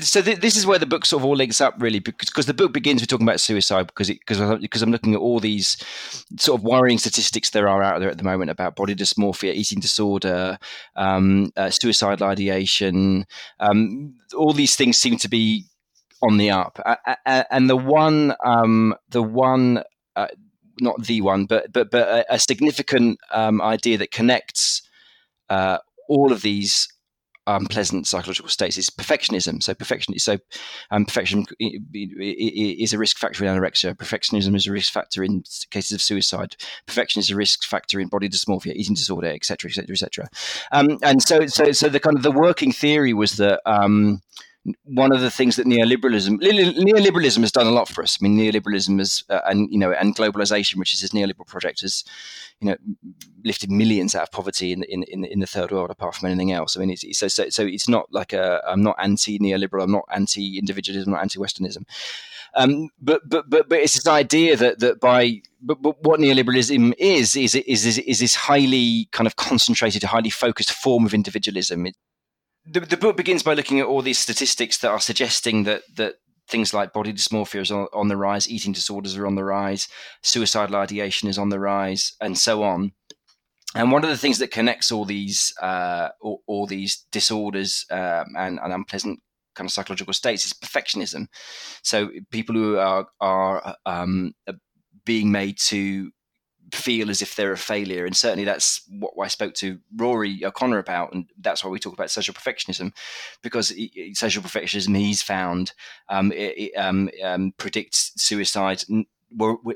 so this is where the book sort of all links up really, because because the book begins with talking about suicide because because because I'm looking at all these sort of worrying statistics there are out there at the moment about body dysmorphia, eating disorder, um, uh, suicidal ideation. Um, all these things seem to be on the up, and the one um, the one uh, not the one, but but but a, a significant um, idea that connects uh, all of these unpleasant psychological states is perfectionism. So perfection, so um, perfection is a risk factor in anorexia. Perfectionism is a risk factor in cases of suicide. Perfection is a risk factor in body dysmorphia, eating disorder, etc., etc., etc. And so, so, so the kind of the working theory was that. Um, one of the things that neoliberalism neoliberalism has done a lot for us. I mean, neoliberalism has uh, and you know and globalization, which is this neoliberal project, has you know lifted millions out of poverty in in in, in the third world, apart from anything else. I mean, it's, so so so it's not like a I'm not anti neoliberal, I'm not anti individualism, not anti Westernism. Um, but but but but it's this idea that that by but, but what neoliberalism is is is is, is this highly kind of concentrated, highly focused form of individualism. It, the, the book begins by looking at all these statistics that are suggesting that that things like body dysmorphia is on, on, the rise, eating disorders are on the rise, suicidal ideation is on the rise, and so on. And one of the things that connects all these uh, all, all, these disorders um, and, and, unpleasant kind of psychological states is perfectionism. So people who are are um, being made to feel as if they're a failure. And certainly that's what I spoke to Rory O'Connor about. And that's why we talk about social perfectionism, because social perfectionism, he's found, um, it, it, um, um, predicts suicide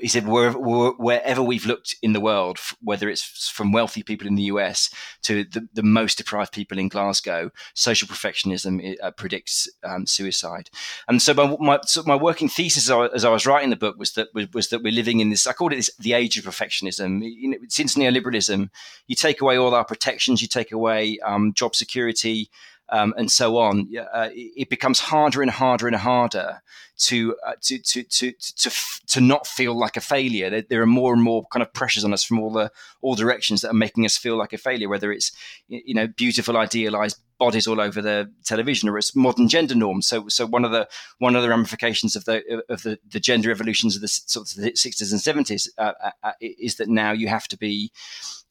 he said wherever, wherever, we've looked in the world, whether it's from wealthy people in the US to the, the most deprived people in Glasgow, social perfectionism uh, predicts um, suicide. And so my, my, so my working thesis as I, as I, was writing the book was that was, was, that we're living in this. I called it this, the age of perfectionism. You know, since neoliberalism, you take away all our protections, you take away um, job security. Um, and so on, uh, it becomes harder and harder and harder to, uh, to, to, to, to, to, not feel like a failure. There, there, are more and more kind of pressures on us from all the all directions that are making us feel like a failure, whether it's, you know, beautiful, idealized bodies all over the television or it's modern gender norms. So, so one of the, one of the ramifications of the, of the, the gender evolutions of the sort of the 60s and 70s uh, uh, uh, is that now you have to be,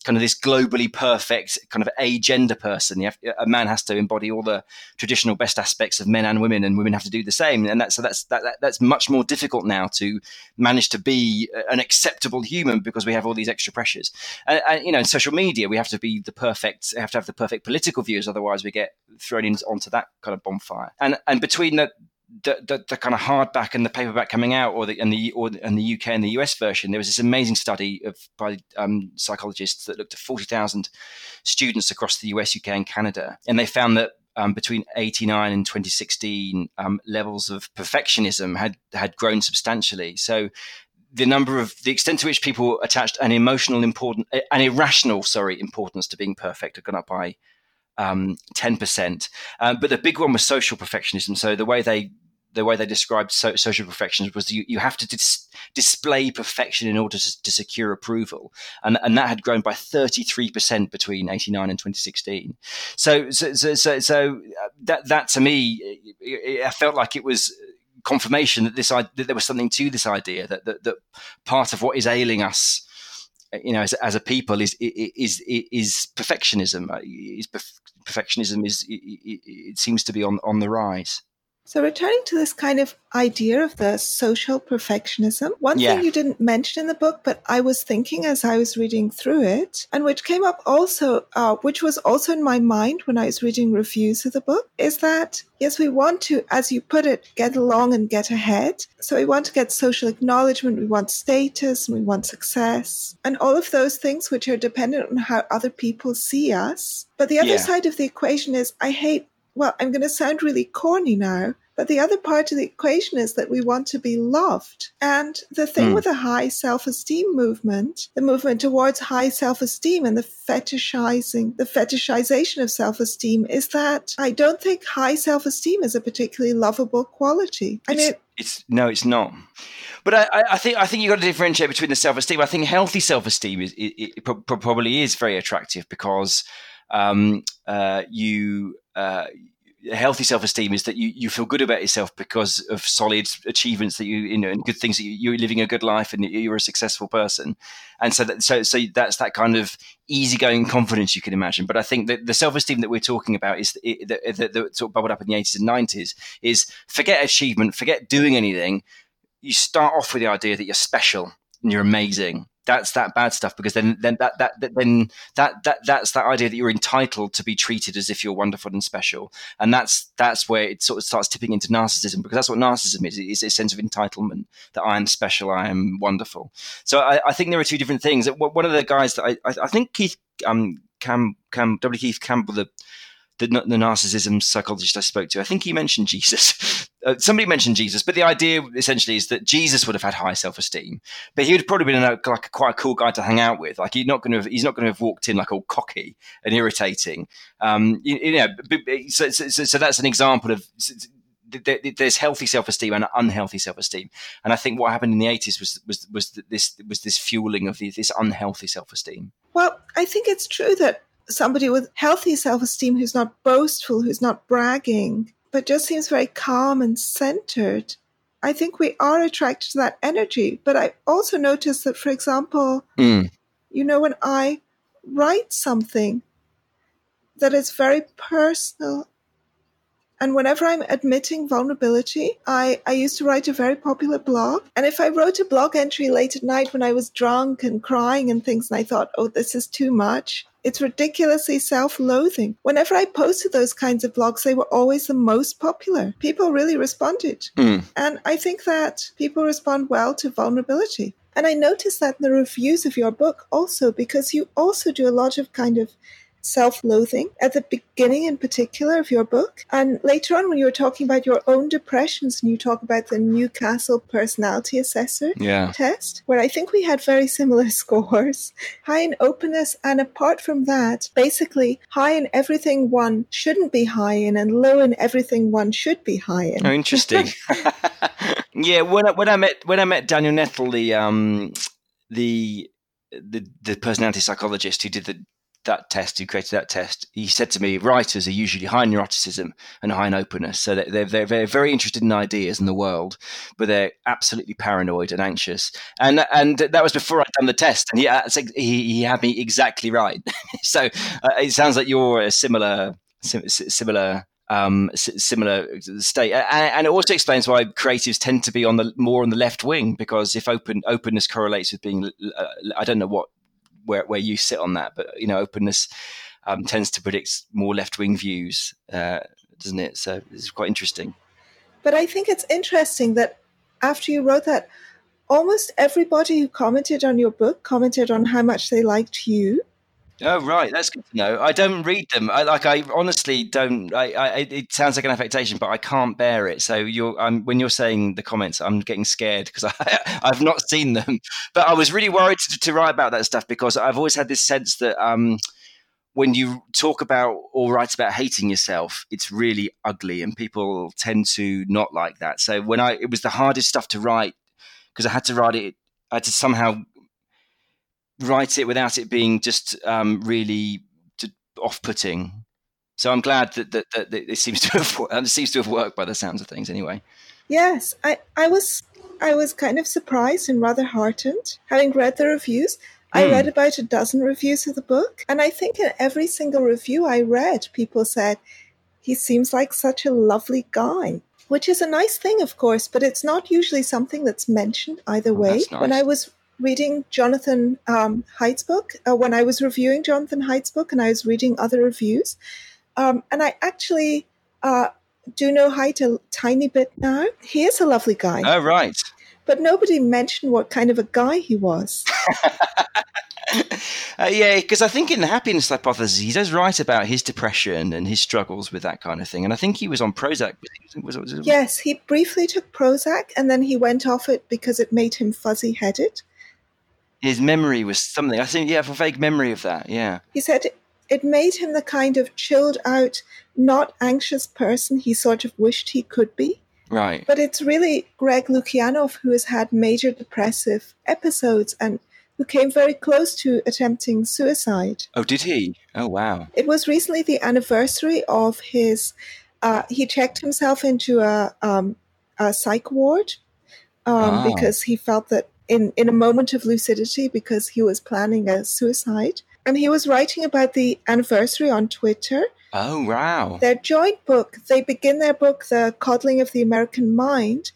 kind of this globally perfect kind of a gender person. Have, a man has to embody all the traditional best aspects of men and women, and women have to do the same. And that's so that's that, that, that's much more difficult now to manage to be an acceptable human because we have all these extra pressures. And, and you know, in social media, we have to be the perfect, have to have the perfect political views, otherwise we get thrown in, onto that kind of bonfire. And and between the the, the, the, kind of hardback and the paperback coming out, or the and the or and the UK and the US version, there was this amazing study of by um, psychologists that looked at forty thousand students across the US, UK, and Canada, and they found that um, between 89 and 2016, um, levels of perfectionism had had grown substantially. So the number of the extent to which people attached an emotional important an irrational sorry importance to being perfect had gone up by um, 10%. Um, but the big one was social perfectionism. So the way they the way they described so, social perfectionism was you, you have to dis- display perfection in order to, to, secure approval. And, and that had grown by 33% between 89 and 2016. So, so, so, so, so uh, that, that to me, I felt like it was confirmation that this, that there was something to this idea that, that, that part of what is ailing us you know, as, as a people, is is is perfectionism. Uh, is perfectionism is it, it seems to be on on the rise. So, returning to this kind of idea of the social perfectionism, one yeah. thing you didn't mention in the book, but I was thinking as I was reading through it, and which came up also, uh, which was also in my mind when I was reading reviews of the book, is that yes, we want to, as you put it, get along and get ahead. So, we want to get social acknowledgement, we want status, and we want success, and all of those things which are dependent on how other people see us. But the other yeah. side of the equation is I hate well, I'm going to sound really corny now, But the other part of the equation is that we want to be loved. And the thing Mm. with the high self esteem movement, the movement towards high self esteem and the fetishizing, the fetishization of self esteem is that I don't think high self esteem is a particularly lovable quality. I mean, it's no, it's not. But I, I- think I think you got to differentiate between the self esteem. I think healthy self esteem is it, it pro- pro- probably is very attractive because um, uh, you. Uh, healthy self-esteem is that you, you feel good about yourself because of solid achievements that you you know and good things that you, you're living a good life and you're a successful person. And so that so so that's that kind of easygoing confidence you can imagine. But i think that the self-esteem that we're talking about is that sort of bubbled up in the 80s and 90s is forget achievement forget doing anything. You start off with the idea that you're special and you're amazing that's that bad stuff because then then that that, that then that that that's that idea that you're entitled to be treated as if you're wonderful and special. And that's that's where it sort of starts tipping into narcissism because that's what narcissism is. It's a sense of entitlement that i am special i am wonderful. So i, I think there are two different things. One of the guys that i i, think keith um cam cam w keith campbell the the, the narcissism psychologist I spoke to, I think he mentioned Jesus. Uh, somebody mentioned Jesus, but the idea essentially is that Jesus would have had high self esteem, but he would have probably been a, like a, quite a cool guy to hang out with. Like he's not going to have, he's not going to have walked in like all cocky and irritating. Um, you, you know, so, so, so that's an example of there's healthy self-esteem and unhealthy self-esteem and i think what happened in the 80s was was was this was this fueling of the, this unhealthy self-esteem well i think it's true that somebody with healthy self-esteem who's not boastful who's not bragging but just seems very calm and centered i think we are attracted to that energy but i also noticed that for example mm. you know when i write something that is very personal and whenever I'm admitting vulnerability, I, I used to write a very popular blog. And if I wrote a blog entry late at night when I was drunk and crying and things, and I thought, oh, this is too much, it's ridiculously self loathing. Whenever I posted those kinds of blogs, they were always the most popular. People really responded. Mm. And I think that people respond well to vulnerability. And I noticed that in the reviews of your book also, because you also do a lot of kind of self loathing at the beginning, in particular, of your book. And later on, when you were talking about your own depressions, and you talk about the Newcastle Personality Assessor yeah. test, where I think we had very similar scores high in openness. And apart from that, basically high in everything one shouldn't be high in, and low in everything one should be high in. Oh, interesting. yeah, when I, when I met when I met Daniel Nettle, the um the the the personality psychologist who did the that test, who created that test, he said to me, writers are usually high in neuroticism and high in openness. So they're, they're, they're very interested in ideas in the world, but they're absolutely paranoid and anxious. And and that was before I'd done the test. And he, he, he had me exactly right. so uh, it sounds like you're a similar, similar um, similar state, and, and, it also explains why creatives tend to be on the more on the left wing because if open openness correlates with being, uh, I don't know what where where you sit on that, but you know, openness um, tends to predict more left wing views, uh, doesn't it? So it's quite interesting. But I think it's interesting that after you wrote that, almost everybody who commented on your book commented on how much they liked you. Oh right, that's good to know. I don't read them. I like. I honestly don't. I, I. It sounds like an affectation, but I can't bear it. So you're. I'm, when you're saying the comments, I'm getting scared because I've not seen them. But I was really worried to, to, write about that stuff because I've always had this sense that um, when you talk about or write about hating yourself, it's really ugly, and people tend to not like that. So when I, it was the hardest stuff to write because I had to write it. I had to somehow write it without it being just um, really off-putting. So I'm glad that, that, that, that it seems to have it seems to have worked by the sounds of things. Anyway. Yes, I, I was I was kind of surprised and rather heartened having read the reviews. Mm. I read about a dozen reviews of the book, and I think in every single review I read, people said he seems like such a lovely guy. Which is a nice thing, of course, but it's not usually something that's mentioned either way. Nice. When I was reading Jonathan um, Haidt's book, uh, when I was reviewing Jonathan Haidt's book and I was reading other reviews, um, and I actually uh, do know Haidt a tiny bit now. He is a lovely guy. Oh, right. But nobody mentioned what kind of a guy he was. uh, yeah, because I think in the happiness hypothesis, he does write about his depression and his struggles with that kind of thing. And I think he was on Prozac. Was, was, was, yes, he briefly took Prozac and then he went off it because it made him fuzzy headed. His memory was something. I think, yeah, I have a vague memory of that. Yeah. He said it made him the kind of chilled out, not anxious person he sort of wished he could be. Right. But it's really Greg Lukianoff who has had major depressive episodes and who came very close to attempting suicide. Oh, did he? Oh, wow. It was recently the anniversary of his. Uh, he checked himself into a, um, a psych ward um, oh. because he felt that in, in a moment of lucidity, because he was planning a suicide. And he was writing about the anniversary on Twitter. Oh, wow. Their joint book, they begin their book, The Coddling of the American Mind,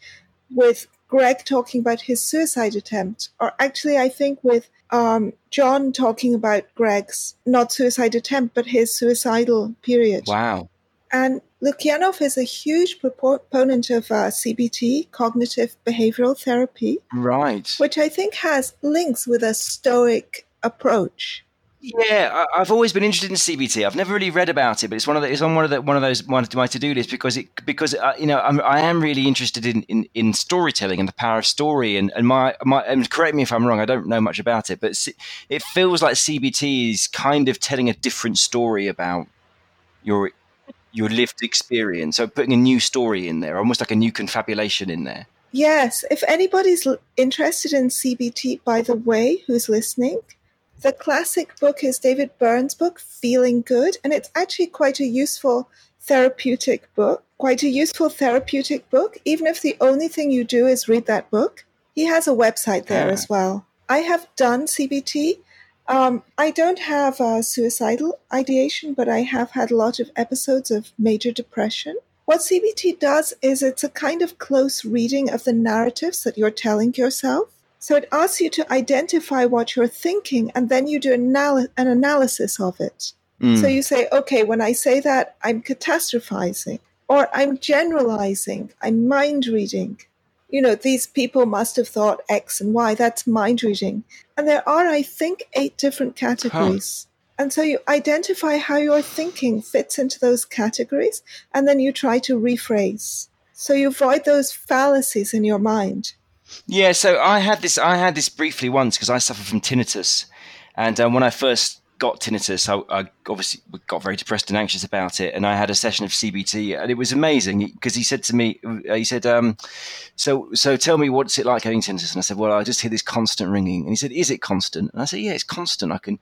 with Greg talking about his suicide attempt, or actually, I think with um, John talking about Greg's not suicide attempt, but his suicidal period. Wow. And Lukianoff is a huge proponent of uh, CBT, cognitive behavioral therapy. Right. Which I think has links with a Stoic approach. Yeah, I, have always been interested in CBT. I've never really read about it, but it's one of the, it's on one of the one of those one of my to do list because it because uh, you know I'm, I am really interested in, in, in storytelling and the power of story and and my my and correct me if I'm wrong. I don't know much about it, but it feels like CBT is kind of telling a different story about your your lived experience. So putting a new story in there, almost like a new confabulation in there. Yes, if anybody's interested in CBT, by the way, who's listening, the classic book is David Burns' book, Feeling Good, and it's actually quite a useful therapeutic book, quite a useful therapeutic book, even if the only thing you do is read that book. He has a website there yeah. as well. I have done CBT. Um, I don't have a suicidal ideation, but I have had a lot of episodes of major depression. What CBT does is it's a kind of close reading of the narratives that you're telling yourself. So it asks you to identify what you're thinking and then you do anal- an analysis of it. Mm. So you say, okay, when I say that, I'm catastrophizing or I'm generalizing, I'm mind reading. You know, these people must have thought X and Y. That's mind reading. And there are, I think, eight different categories. Huh. And so you identify how your thinking fits into those categories and then you try to rephrase. So you avoid those fallacies in your mind. Yeah, so I had this. I had this briefly once because I suffer from tinnitus, and um, when I first got tinnitus, I, I, obviously got very depressed and anxious about it. And I had a session of CBT, and it was amazing because he said to me, uh, he said, um, "So, so tell me, what's it like having tinnitus?" And I said, "Well, I just hear this constant ringing." And he said, "Is it constant?" And I said, "Yeah, it's constant. I can."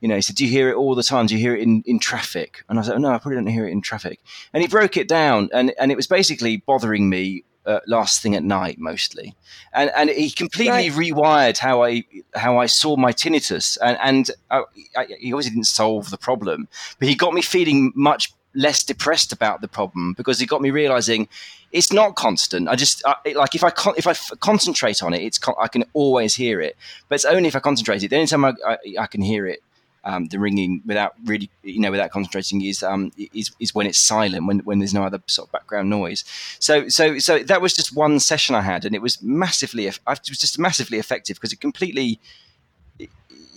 You know, he said, "Do you hear it all the time? Do you hear it in, in traffic?" And I said, oh, "No, I probably don't hear it in traffic." And he broke it down, and, and it was basically bothering me uh, last thing at night mostly, and and he completely right. rewired how I how I saw my tinnitus, and and I, I, he obviously didn't solve the problem, but he got me feeling much less depressed about the problem because he got me realizing it's not constant. I just I, like if I con- if I f- concentrate on it, it's con- I can always hear it, but it's only if I concentrate it. The only time I, I, I can hear it um, the ringing without really, you know, without concentrating is um, is is when it's silent, when when there's no other sort of background noise. So so so that was just one session I had, and it was massively, it was just massively effective because it completely.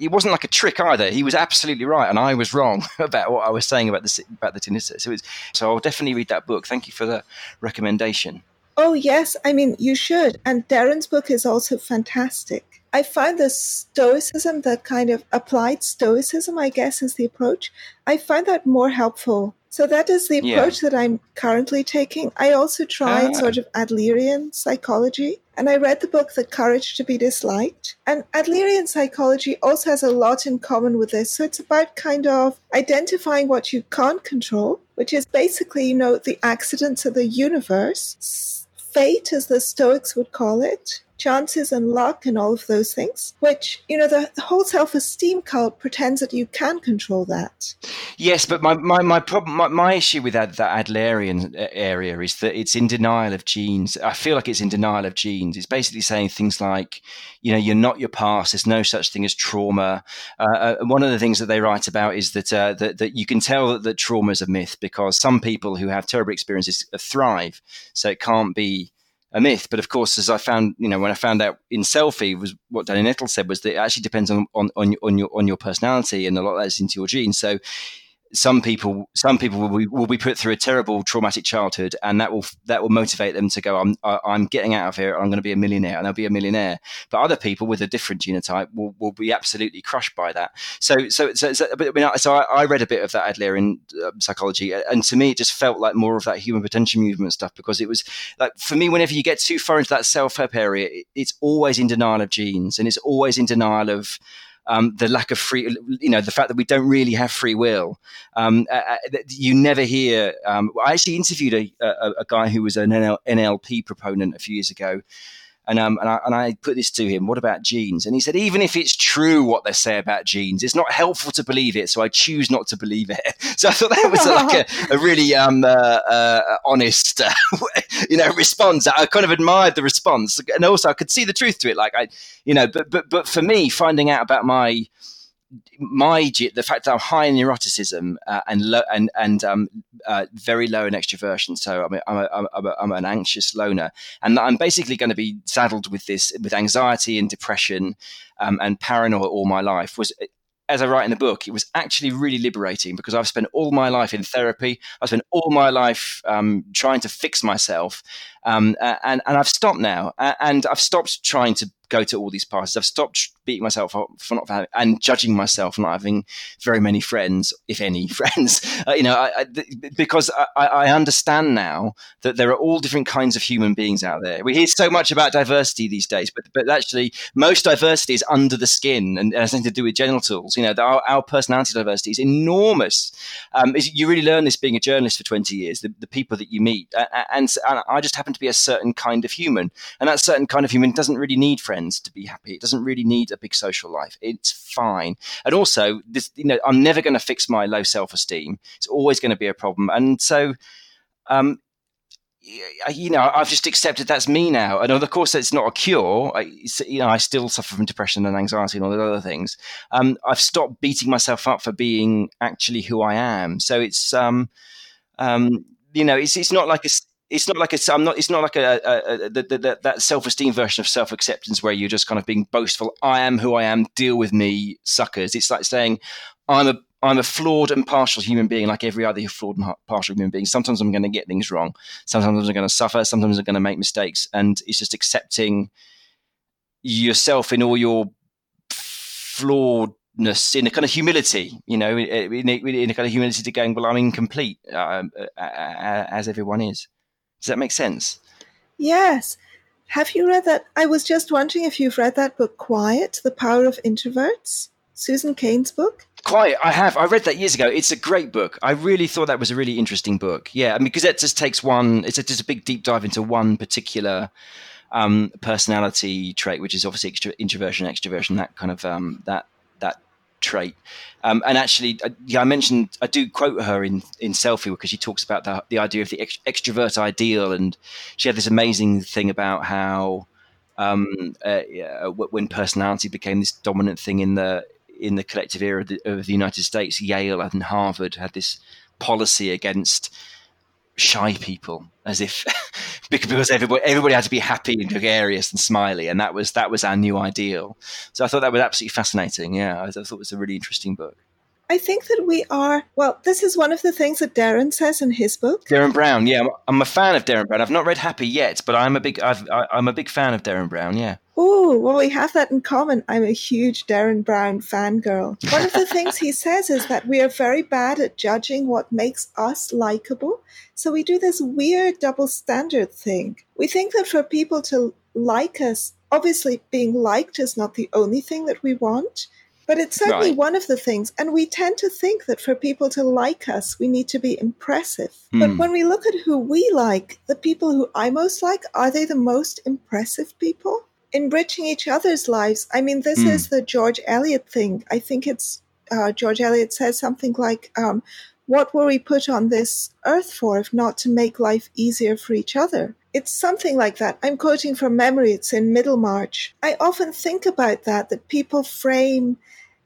It, wasn't like a trick either. He was absolutely right, and I was wrong about what I was saying about the about the tinnitus. So, was, so I'll definitely read that book. Thank you for the recommendation. Oh yes, I mean you should. And Derren's book is also fantastic. I find the stoicism, that kind of applied stoicism, I guess, is the approach. I find that more helpful. So that is the approach yeah. that I'm currently taking. I also tried ah. sort of Adlerian psychology, and I read the book The Courage to Be Disliked. And Adlerian psychology also has a lot in common with this. So it's about kind of identifying what you can't control, which is basically, you know, the accidents of the universe. Fate, as the Stoics would call it, chances and luck and all of those things, which, you know, the, the whole self esteem cult pretends that you can control that. Yes, but my, my, my problem, my, my issue with that, that Adlerian area is that it's in denial of genes. I feel like it's in denial of genes. It's basically saying things like, you know, you're not your past. There's no such thing as trauma. Uh, uh, one of the things that they write about is that, uh, that, that you can tell that, that trauma is a myth because some people who have terrible experiences thrive. So it can't be a myth. But of course, as I found, you know, when I found out in selfie was what Danny Nettle said was that it actually depends on on on, your on your on your personality, and a lot of that's into your genes. So some people some people will be, will be put through a terrible traumatic childhood and that will that will motivate them to go I'm I'm getting out of here I'm going to be a millionaire and they'll be a millionaire. But other people with a different genotype will, will be absolutely crushed by that. So so so, so, I, mean, so I, read a bit of that Adlerian uh, psychology and to me it just felt like more of that human potential movement stuff because it was like for me whenever you get too far into that self-help area it, it's always in denial of genes and it's always in denial of um, the lack of free, you know, the fact that we don't really have free will. Um, uh, uh you never hear. Um, I actually interviewed a, a, a, guy who was an NL, NLP proponent a few years ago, and, um, and, I, and I put this to him, what about genes? And he said, even if it's true what they say about genes, it's not helpful to believe it. So I choose not to believe it. So I thought that was like a, a really um, uh, uh, honest, uh, you know, response. I kind of admired the response. And also I could see the truth to it. Like I, you know, but, but, but for me, finding out about my, my the fact that I'm high in neuroticism uh, and and and um, uh, very low in extroversion, so I'm a, I'm, a, I'm, a, I'm an anxious loner, and I'm basically going to be saddled with this with anxiety and depression um, and paranoia all my life was as I write in the book, it was actually really liberating because I've spent all my life in therapy. I've spent all my life um, trying to fix myself, um, and and I've stopped now, and I've stopped trying to go to all these parties. I've stopped beating myself up for not having and judging myself for not having very many friends, if any friends. Uh, you know, I, I, because I, I, understand now that there are all different kinds of human beings out there. We hear so much about diversity these days, but but actually, most diversity is under the skin and has nothing to do with genitals. You know, our, our personality diversity is enormous. Um, you really learn this being a journalist for twenty years. The, the people that you meet, and, and I just happen to be a certain kind of human, and that certain kind of human doesn't really need friends friends to be happy. It doesn't really need a big social life. It's fine. And also, this, you know, I'm never going to fix my low self esteem. It's always going to be a problem. And so, um, you know, I've just accepted that's me now. And of course, it's not a cure. I, you know, I still suffer from depression and anxiety and all those other things. Um, I've stopped beating myself up for being actually who I am. So it's, um, um, you know, it's it's not like a it's not like a, I'm not. It's not like a, a, a the, the, that self-esteem version of self-acceptance where you're just kind of being boastful. I am who I am. Deal with me, suckers. It's like saying, I'm a I'm a flawed and partial human being, like every other flawed and partial human being. Sometimes I'm going to get things wrong. Sometimes I'm going to suffer. Sometimes I'm going to make mistakes, and it's just accepting yourself in all your flawed in a kind of humility, you know, in a, in a, kind of humility to going, well, I'm incomplete, um, as everyone is. Does that make sense? Yes. Have you read that? I was just wondering if you've read that book, Quiet, The Power of Introverts, Susan Cain's book. Quiet, I have. I read that years ago. It's a great book. I really thought that was a really interesting book. Yeah, I mean, because it just takes one, it's a, just a big deep dive into one particular um, personality trait, which is obviously extra, introversion, extroversion, that kind of um, that trait. Um, and actually, uh, yeah, I mentioned I do quote her in in Selfie because she talks about the the idea of the ext- extrovert ideal, and she had this amazing thing about how um, uh, yeah, when personality became this dominant thing in the in the collective era of the, of the United States, Yale and Harvard had this policy against shy people as if because everybody everybody had to be happy and gregarious and smiley and that was that was our new ideal so i thought that was absolutely fascinating yeah i, I thought it was a really interesting book I think that we are, well, this is one of the things that Derren says in his book. Derren Brown, yeah. I'm a fan of Derren Brown. I've not read Happy yet, but I'm a big, I've, I'm a big fan of Derren Brown, yeah. Oh, well, we have that in common. I'm a huge Derren Brown fangirl. One of the things he says is that we are very bad at judging what makes us likable. So we do this weird double standard thing. We think that for people to like us, obviously being liked is not the only thing that we want. But it's certainly right. one of the things. And we tend to think that for people to like us, we need to be impressive. Mm. But hmm. when we look at who we like, the people who I most like, are they the most impressive people? Enriching each other's lives. I mean, this mm. is the George Eliot thing. I think it's uh, George Eliot says something like, um, What were we put on this earth for if not to make life easier for each other? It's something like that. I'm quoting from memory. It's in Middlemarch. I often think about that, that people frame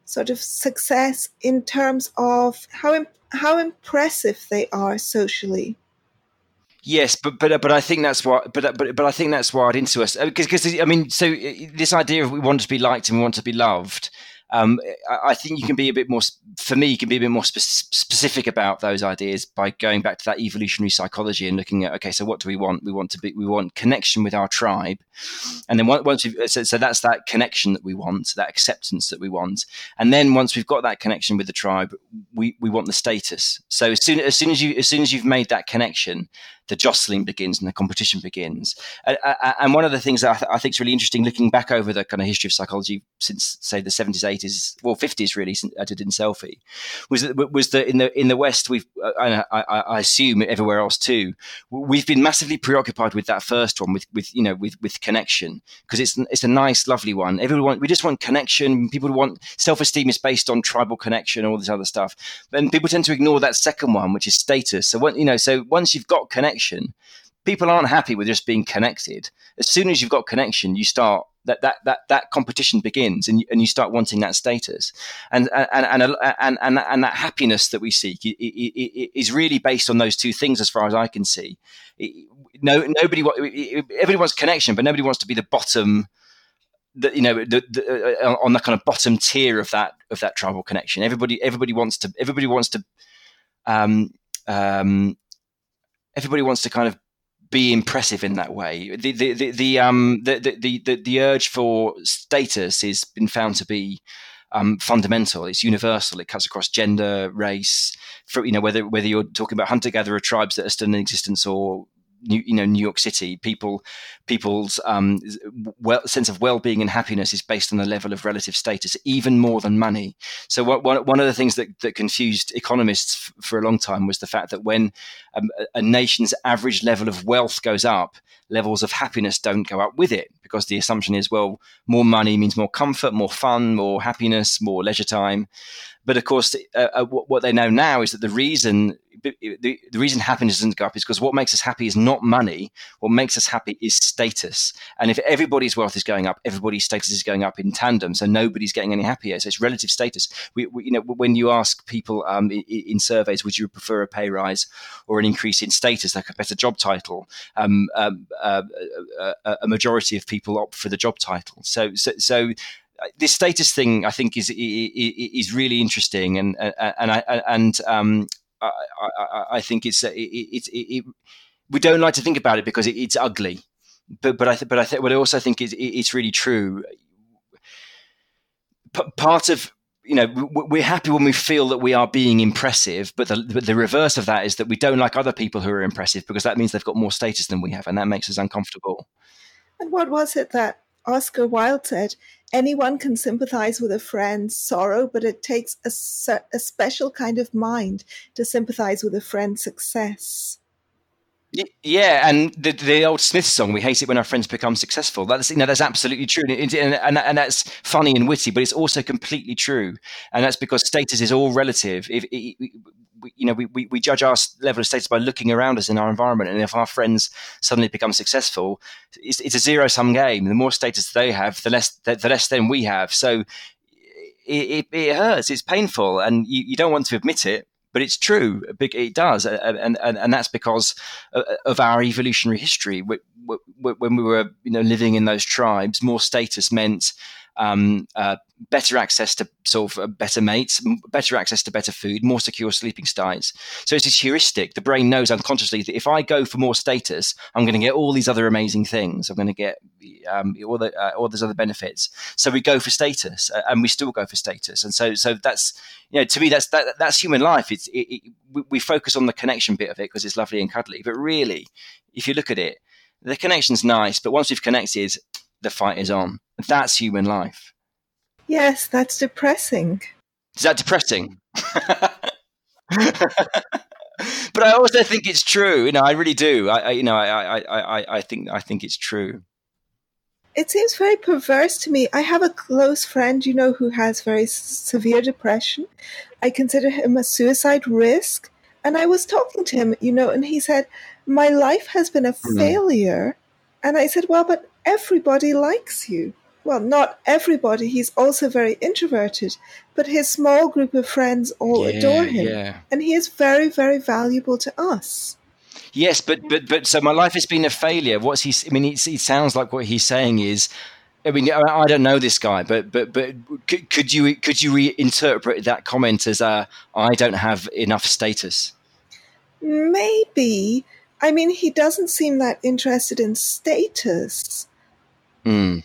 sort of success in terms of how, how impressive they are socially. Yes, but but but I think that's what but but but I think that's wired into us uh, because because I mean so uh, this idea of we want to be liked and we want to be loved um, I think you can be a bit more, for me, you can be a bit more spe- specific about those ideas by going back to that evolutionary psychology and looking at, okay, so what do we want? We want to be, we want connection with our tribe. And then once we've, uh, so, so that's that connection that we want, that acceptance that we want. And then once we've got that connection with the tribe, we, we want the status. So as soon, as soon as you, as soon as you've made that connection, the jostling begins and the competition begins. and one of the things that I, th- I, think is really interesting, looking back over the kind of history of psychology since, say, the seventies, eighties, well, fifties, really, since I did in Selfie, was that was that in the in the West, we've, uh, I, I, assume everywhere else too, we've been massively preoccupied with that first one, with with you know, with with connection, because it's it's a nice, lovely one. Everyone, we just want connection. People want self esteem is based on tribal connection, all this other stuff. Then people tend to ignore that second one, which is status. So, when, you know, so once you've got connection connection, people aren't happy with just being connected. As soon as you've got connection, you start that that that that competition begins, and and you start wanting that status, and and and and and, and that happiness that we seek is really based on those two things, as far as I can see. No, nobody everybody wants connection, but nobody wants to be the bottom. The, you know, the, the, uh, on the kind of bottom tier of that of that tribal connection. Everybody, everybody wants to. Everybody wants to. Um, um, everybody wants to kind of be impressive in that way. The the the, the um the, the, the the urge for status has been found to be um, fundamental. It's universal. It cuts across gender, race. For, you know whether whether you're talking about hunter gatherer tribes that are still in existence or New, you know New York City, people people's um, well, sense of well-being and happiness is based on the level of relative status, even more than money. So what, one, one of the things that, that confused economists f- for a long time was the fact that when um, a nation's average level of wealth goes up, levels of happiness don't go up with it because the assumption is well, more money means more comfort, more fun, more happiness, more leisure time. But of course, uh, uh, what they know now is that the reason the, the reason happiness doesn't go up is because what makes us happy is not money. What makes us happy is status. And if everybody's wealth is going up, everybody's status is going up in tandem. So nobody's getting any happier. So it's relative status. We, we you know, when you ask people um, in, in, surveys, would you prefer a pay rise or an increase in status, like a better job title? Um, um, uh, a, a majority of people opt for the job title. So, so, so uh, this status thing, I think, is is really interesting, and uh, uh, and I and um, I, I, I think it's it's it, it, we don't like to think about it because it, it's ugly, but but I th- but I th- but I also think it's it's really true. P- part of you know we're happy when we feel that we are being impressive but the, the reverse of that is that we don't like other people who are impressive because that means they've got more status than we have and that makes us uncomfortable and what was it that Oscar Wilde said, anyone can sympathize with a friend's sorrow, but it takes a, a special kind of mind to sympathize with a friend's success. Yeah, and the, the old Smith song, "We hate it when our friends become successful." That's you know that's absolutely true, and, and, and that's funny and witty, but it's also completely true, and that's because status is all relative. If, if, you know, we, we, we judge our level of status by looking around us in our environment. And if our friends suddenly become successful, it's, it's a zero sum game. The more status they have, the less the, the less then we have. So it, it, it, hurts. It's painful, and you, you don't want to admit it, but it's true. It does, and and, and that's because uh, uh, of our evolutionary history. When we were, you know, living in those tribes, more status meant um, uh, better access to sort of uh, better mates, better access to better food, more secure sleeping sites. So it's this heuristic. The brain knows unconsciously that if I go for more status, I'm going to get all these other amazing things. I'm going to get um, all the uh, all those other benefits. So we go for status, uh, and we still go for status. And so so that's you know to me that's that, that's human life. It's it, it, we focus on the connection bit of it because it's lovely and cuddly, but really, if you look at it, the connection's nice, but once we've connected, the fight is on. That's human life. Yes, that's depressing. Is that depressing? but I also think it's true. You know, I really do. I, I you know, I, I, I, I think, I think it's true. It seems very perverse to me. I have a close friend, you know, who has very severe depression. I consider him a suicide risk. And I was talking to him, you know, and he said, My life has been a mm. failure. And I said, Well, but everybody likes you. Well, not everybody. He's also very introverted, but his small group of friends all yeah, adore him. Yeah. And he is very, very valuable to us. Yes, but but but so my life has been a failure. What's he? I mean, it, it sounds like what he's saying is. I mean, I don't know this guy, but but but could you could you reinterpret that comment as uh, I don't have enough status? Maybe. I mean, he doesn't seem that interested in status. Hmm.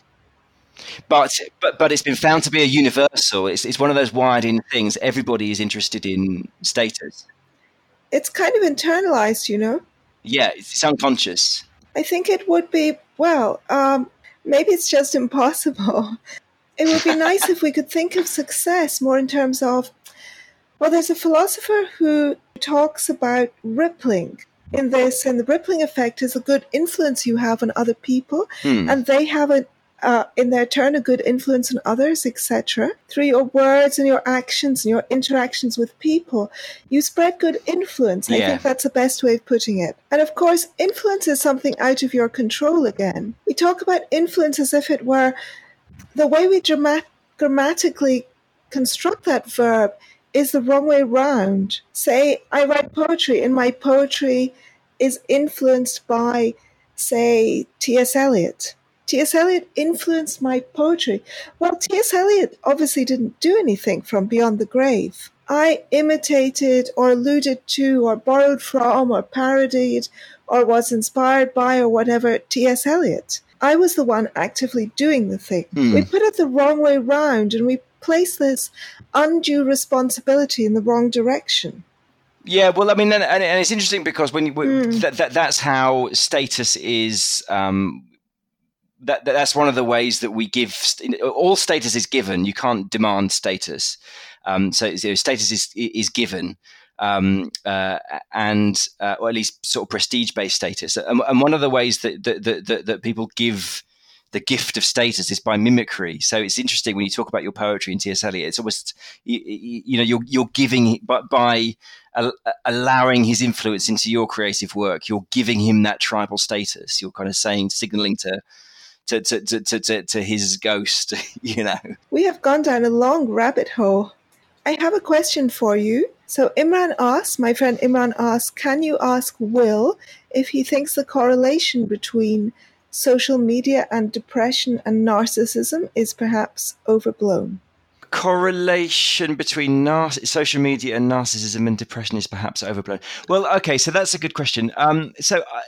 But but but it's been found to be a universal. It's it's one of those wired-in things. Everybody is interested in status. It's kind of internalized, you know. Yeah, it's unconscious. I think it would be well. Um, maybe it's just impossible. It would be nice if we could think of success more in terms of. Well, there's a philosopher who talks about rippling in this, and the rippling effect is a good influence you have on other people, Hmm. and they have a uh, in their turn a good influence on others, etc. Through your words and your actions and your interactions with people, you spread good influence. I think that's the best way of putting it. And of course, influence is something out of your control again. We talk about influence as if it were the way we grammatically construct that verb is the wrong way round. Say, I write poetry, and my poetry is influenced by, say, T.S. Eliot. T.S. Eliot influenced my poetry. Well, T.S. Eliot obviously didn't do anything from Beyond the Grave. I imitated or alluded to or borrowed from or parodied or was inspired by or whatever T.S. Eliot. I was the one actively doing the thing. Hmm. We put it the wrong way round and we place this undue responsibility in the wrong direction. Yeah, well, I mean, and, and it's interesting because when you, Mm. that, that that's how status is. Um, that, that that's one of the ways that we give all status is given. You can't demand status. Um, so, status is is given, um, uh, and uh, or at least sort of prestige based status. And, and one of the ways that that, that that that people give the gift of status is by mimicry. So it's interesting when you talk about your poetry in T.S. Eliot. It's almost you, you know you're you're giving but by al- allowing his influence into your creative work, you're giving him that tribal status. You're kind of saying, signaling to to to to, to, to his ghost. You know. We have gone down a long rabbit hole. I have a question for you. So Imran asks, my friend Imran asks, can you ask Will if he thinks the correlation between social media and depression and narcissism is perhaps overblown? correlation between nar- social media and narcissism and depression is perhaps overblown? Well, okay, so that's a good question. Um, so. I,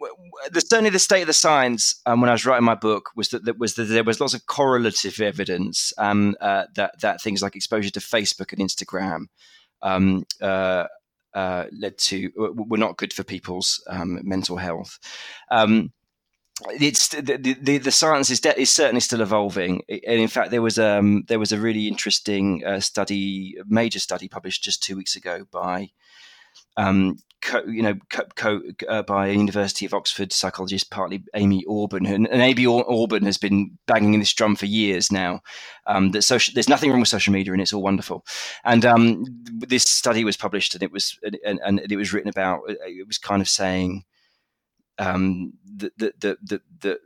w- w- the, certainly, the state of the science um, when I was writing my book was that, that was that there was lots of correlative evidence um, uh, that that things like exposure to Facebook and Instagram um, uh, uh, led to were not good for people's um, mental health. Um, it's the, the, the science is, de- is certainly still evolving, and in fact, there was um there was a really interesting uh, study, major study published just two weeks ago by um co, you know co, co, uh, by University of Oxford psychologist, partly Amy Orben, and, and Amy Orben has been banging in this drum for years now. Um, that social, there's nothing wrong with social media, and it's all wonderful. And um, this study was published, and it was and, and it was written about. It was kind of saying um, the, the, the, that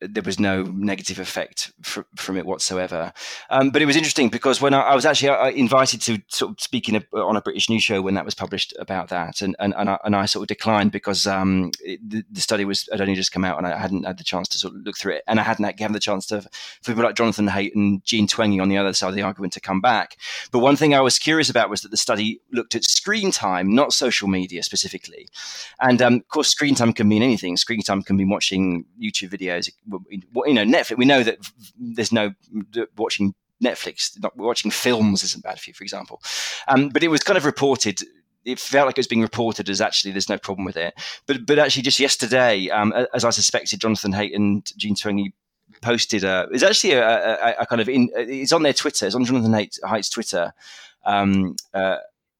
there was no negative effect fr- from it whatsoever. Um, but it was interesting because when I, I was actually uh, invited to sort of speak a, on a British news show when that was published about that, and and, and, I, and I sort of declined because um, it, the, the study was had only just come out and I hadn't had the chance to sort of look through it, and I hadn't had- given the chance to for people like Jonathan Haidt and Jean Twenge on the other side of the argument to come back. But one thing I was curious about was that the study looked at screen time, not social media specifically. And um, of course, screen time can mean anything. Screen time can be watching YouTube videos. You know, Netflix. We know that there's no watching Netflix. Not watching films isn't bad for you, for example. Um, but it was kind of reported. It felt like it was being reported as actually there's no problem with it. But but actually, just yesterday, um, as I suspected, Jonathan Haidt and Jean Twenge posted a. It's actually a, a, a kind of in. It's on their Twitter. It's on Jonathan Haidt, Haidt's Twitter. Um, uh,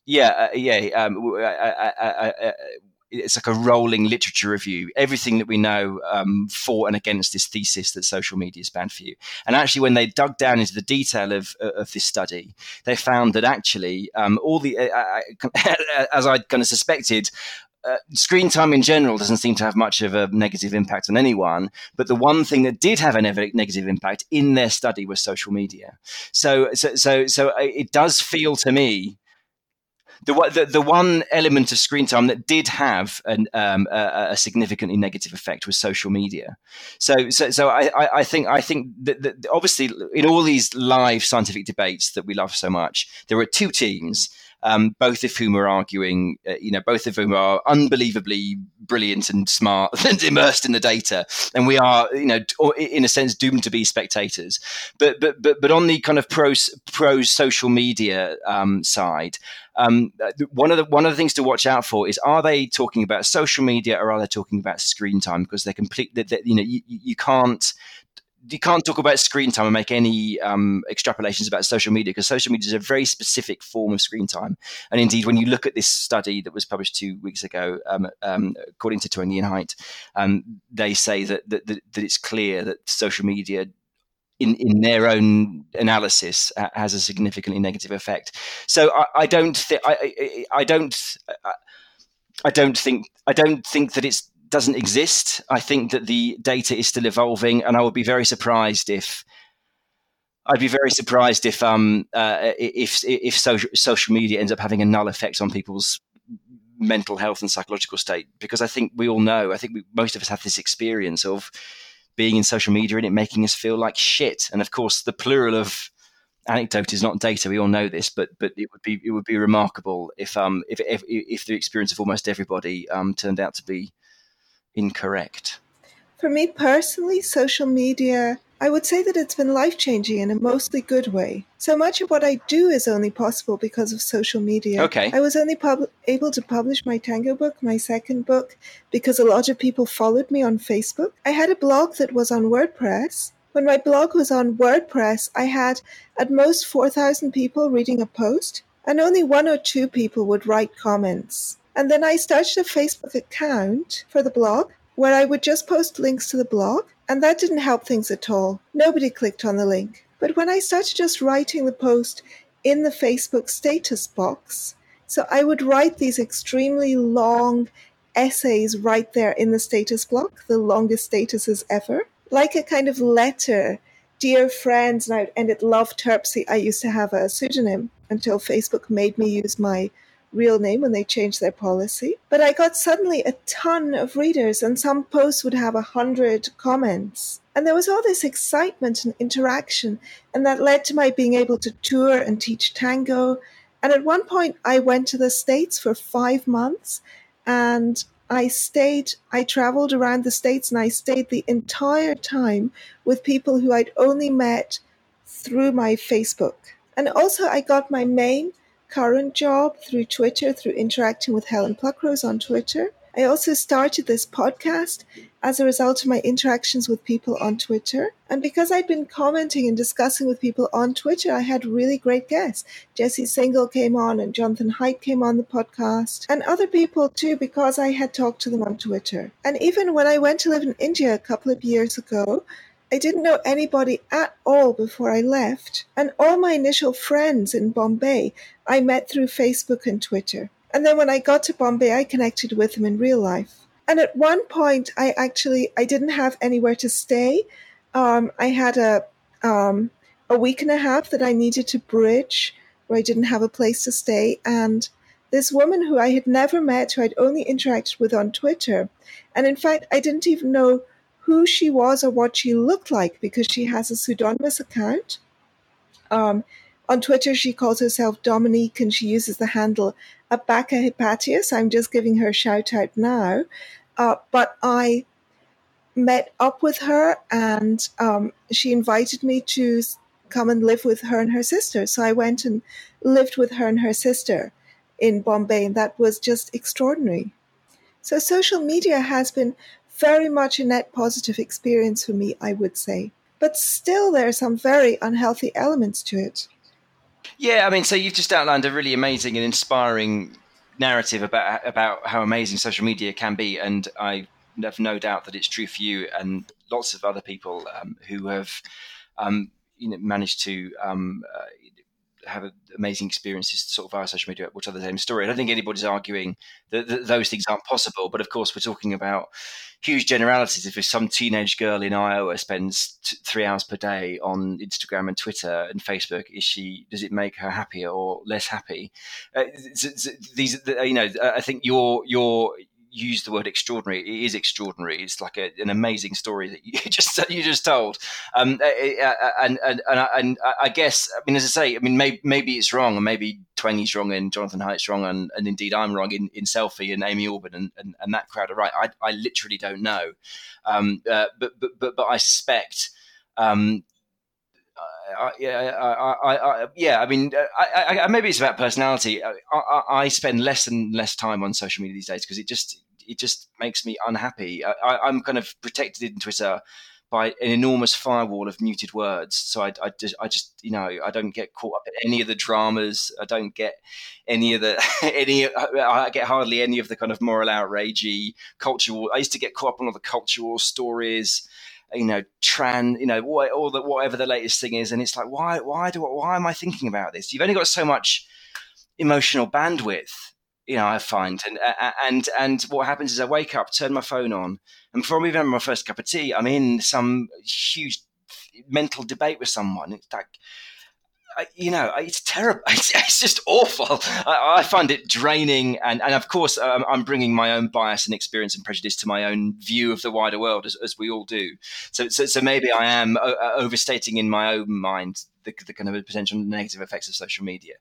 yeah, uh, yeah. Um, I, I, I, it's like a rolling literature review. Everything that we know um, for and against this thesis that social media is bad for you. And actually, when they dug down into the detail of of this study, they found that actually um, all the, uh, as I kind of suspected, uh, screen time in general doesn't seem to have much of a negative impact on anyone. But the one thing that did have a ne- negative impact in their study was social media. So, so, so, so it does feel to me the, the, the one element of screen time that did have an, um, a, a, significantly negative effect was social media. So, so, so I, I think I think that, that, obviously in all these live scientific debates that we love so much, there are two teams um, both of whom are arguing, uh, you know, both of whom are unbelievably brilliant and smart and immersed in the data, and we are, you know, in a sense, doomed to be spectators. But but but but on the kind of pro pro social media um, side. Um, one of the one of the things to watch out for is are they talking about social media or are they talking about screen time because they're complete. You know, you, you can't you can't talk about screen time and make any um, extrapolations about social media because social media is a very specific form of screen time. And indeed, when you look at this study that was published two weeks ago, um, um, according to Twenge and Haidt, um, they say that, that, that, that, it's clear that social media. In, in their own analysis, uh, has a significantly negative effect. So I, I don't I, I, I don't I don't think I don't think that it's doesn't exist. I think that the data is still evolving, and I would be very surprised if I'd be very surprised if um uh, if if social social media ends up having a null effect on people's mental health and psychological state because I think we all know I think we, most of us have this experience of being in social media and it making us feel like shit and of course the plural of anecdote is not data we all know this but but it would be it would be remarkable if um if if, if the experience of almost everybody um turned out to be incorrect? For me personally, social media, I would say that it's been life changing in a mostly good way. So much of what I do is only possible because of social media. Okay. I was only pub- able to publish my tango book, my second book, because a lot of people followed me on Facebook. I had a blog that was on WordPress. When my blog was on WordPress, I had at most 4,000 people reading a post, and only one or two people would write comments. And then I started a Facebook account for the blog where I would just post links to the blog, and that didn't help things at all. Nobody clicked on the link. But when I started just writing the post in the Facebook status box, so I would write these extremely long essays right there in the status block, the longest statuses ever, like a kind of letter. Dear friends, and I ended Love Terpsy. I used to have a pseudonym until Facebook made me use my real name when they changed their policy. But I got suddenly a ton of readers, and some posts would have a hundred comments. And there was all this excitement and interaction, and that led to my being able to tour and teach tango. And at one point, I went to the States for five months, and I stayed, I traveled around the States, and I stayed the entire time with people who I'd only met through my Facebook. And also, I got my main current job through Twitter, through interacting with Helen Pluckrose on Twitter. I also started this podcast as a result of my interactions with people on Twitter. And because I'd been commenting and discussing with people on Twitter, I had really great guests. Jesse Singal came on and Jonathan Haidt came on the podcast and other people too, because I had talked to them on Twitter. And even when I went to live in India a couple of years ago, I didn't know anybody at all before I left, and all my initial friends in Bombay I met through Facebook and Twitter. And then when I got to Bombay, I connected with them in real life. And at one point, I actually I didn't have anywhere to stay. Um, I had a um, a week and a half that I needed to bridge, where I didn't have a place to stay, and this woman who I had never met, who I'd only interacted with on Twitter, and in fact, I didn't even know who she was or what she looked like because she has a pseudonymous account. Um, on Twitter, she calls herself Dominique and she uses the handle Abaca Hypatius. I'm just giving her a shout out now. Uh, but I met up with her and um, she invited me to come and live with her and her sister. So I went and lived with her and her sister in Bombay, and that was just extraordinary. So social media has been very much a net positive experience for me, I would say. But still, there are some very unhealthy elements to it. Yeah, I mean, so you've just outlined a really amazing and inspiring narrative about about how amazing social media can be, and I have no doubt that it's true for you and lots of other people um, who have, um, you know, managed to um, uh, have amazing experiences sort of via social media, which are the same story. I don't think anybody's arguing that, that those things aren't possible, but of course we're talking about huge generalities. If some teenage girl in Iowa spends t- three hours per day on Instagram and Twitter and Facebook, is she does it make her happier or less happy? Uh, these, you know, I think your your use the word extraordinary. It is extraordinary. It's like a, an amazing story that you just you just told. Um, and, and, and, and I guess, I mean, as I say, I mean, maybe, maybe it's wrong, and maybe Twenge's wrong, and Jonathan Haidt's wrong, and, and indeed I'm wrong in, in Selfie and Amy Orben and, and, and that crowd are right. I, I literally don't know. Um, uh, but, but, but, but I suspect. Um, uh, yeah, I, I, I, yeah. I mean, I, maybe it's about personality. I, spend less and less time on social media these days because it just it just makes me unhappy. I, am kind of protected in Twitter by an enormous firewall of muted words. So I, I, just, I just, you know, I don't get caught up in any of the dramas. I don't get any of the, any, I get hardly any of the kind of moral outragey cultural. I used to get caught up on all the cultural stories you know, trans, you know, all the whatever the latest thing is, and it's like, why, why do, why am I thinking about this? You've only got so much emotional bandwidth, you know. I find, and and and what happens is I wake up, turn my phone on, and before I'm even have my first cup of tea, I'm in some huge mental debate with someone. It's like you know, it's terrible. It's, it's just awful. I, I, find it draining, and and of course, um, I'm bringing my own bias and experience and prejudice to my own view of the wider world, as, as we all do. So, so, so maybe I am uh, uh overstating in my own mind the, the, kind of potential negative effects of social media.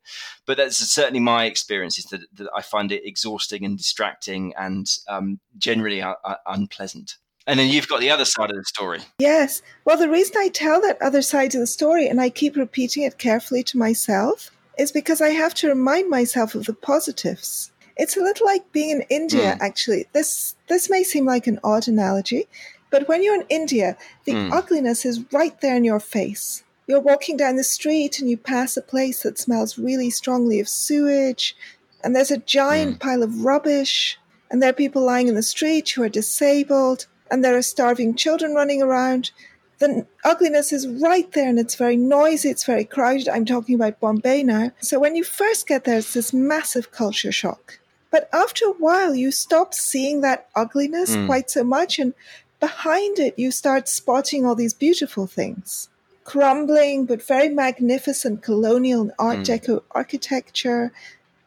But that's certainly my experience is that, that I find it exhausting and distracting and um, generally uh, uh unpleasant. And then you've got the other side of the story. Yes. Well, the reason I tell that other side of the story and I keep repeating it carefully to myself is because I have to remind myself of the positives. It's a little like being in India, mm. actually. This this may seem like an odd analogy, but when you're in India, the mm. ugliness is right there in your face. You're walking down the street and you pass a place that smells really strongly of sewage, and there's a giant mm. pile of rubbish, and there are people lying in the street who are disabled, and there are starving children running around. The ugliness is right there and it's very noisy, it's very crowded. I'm talking about Bombay now. So when you first get there, it's this massive culture shock. But after a while, you stop seeing that ugliness mm. quite so much. And behind it, you start spotting all these beautiful things crumbling but very magnificent colonial and Art mm. Deco architecture.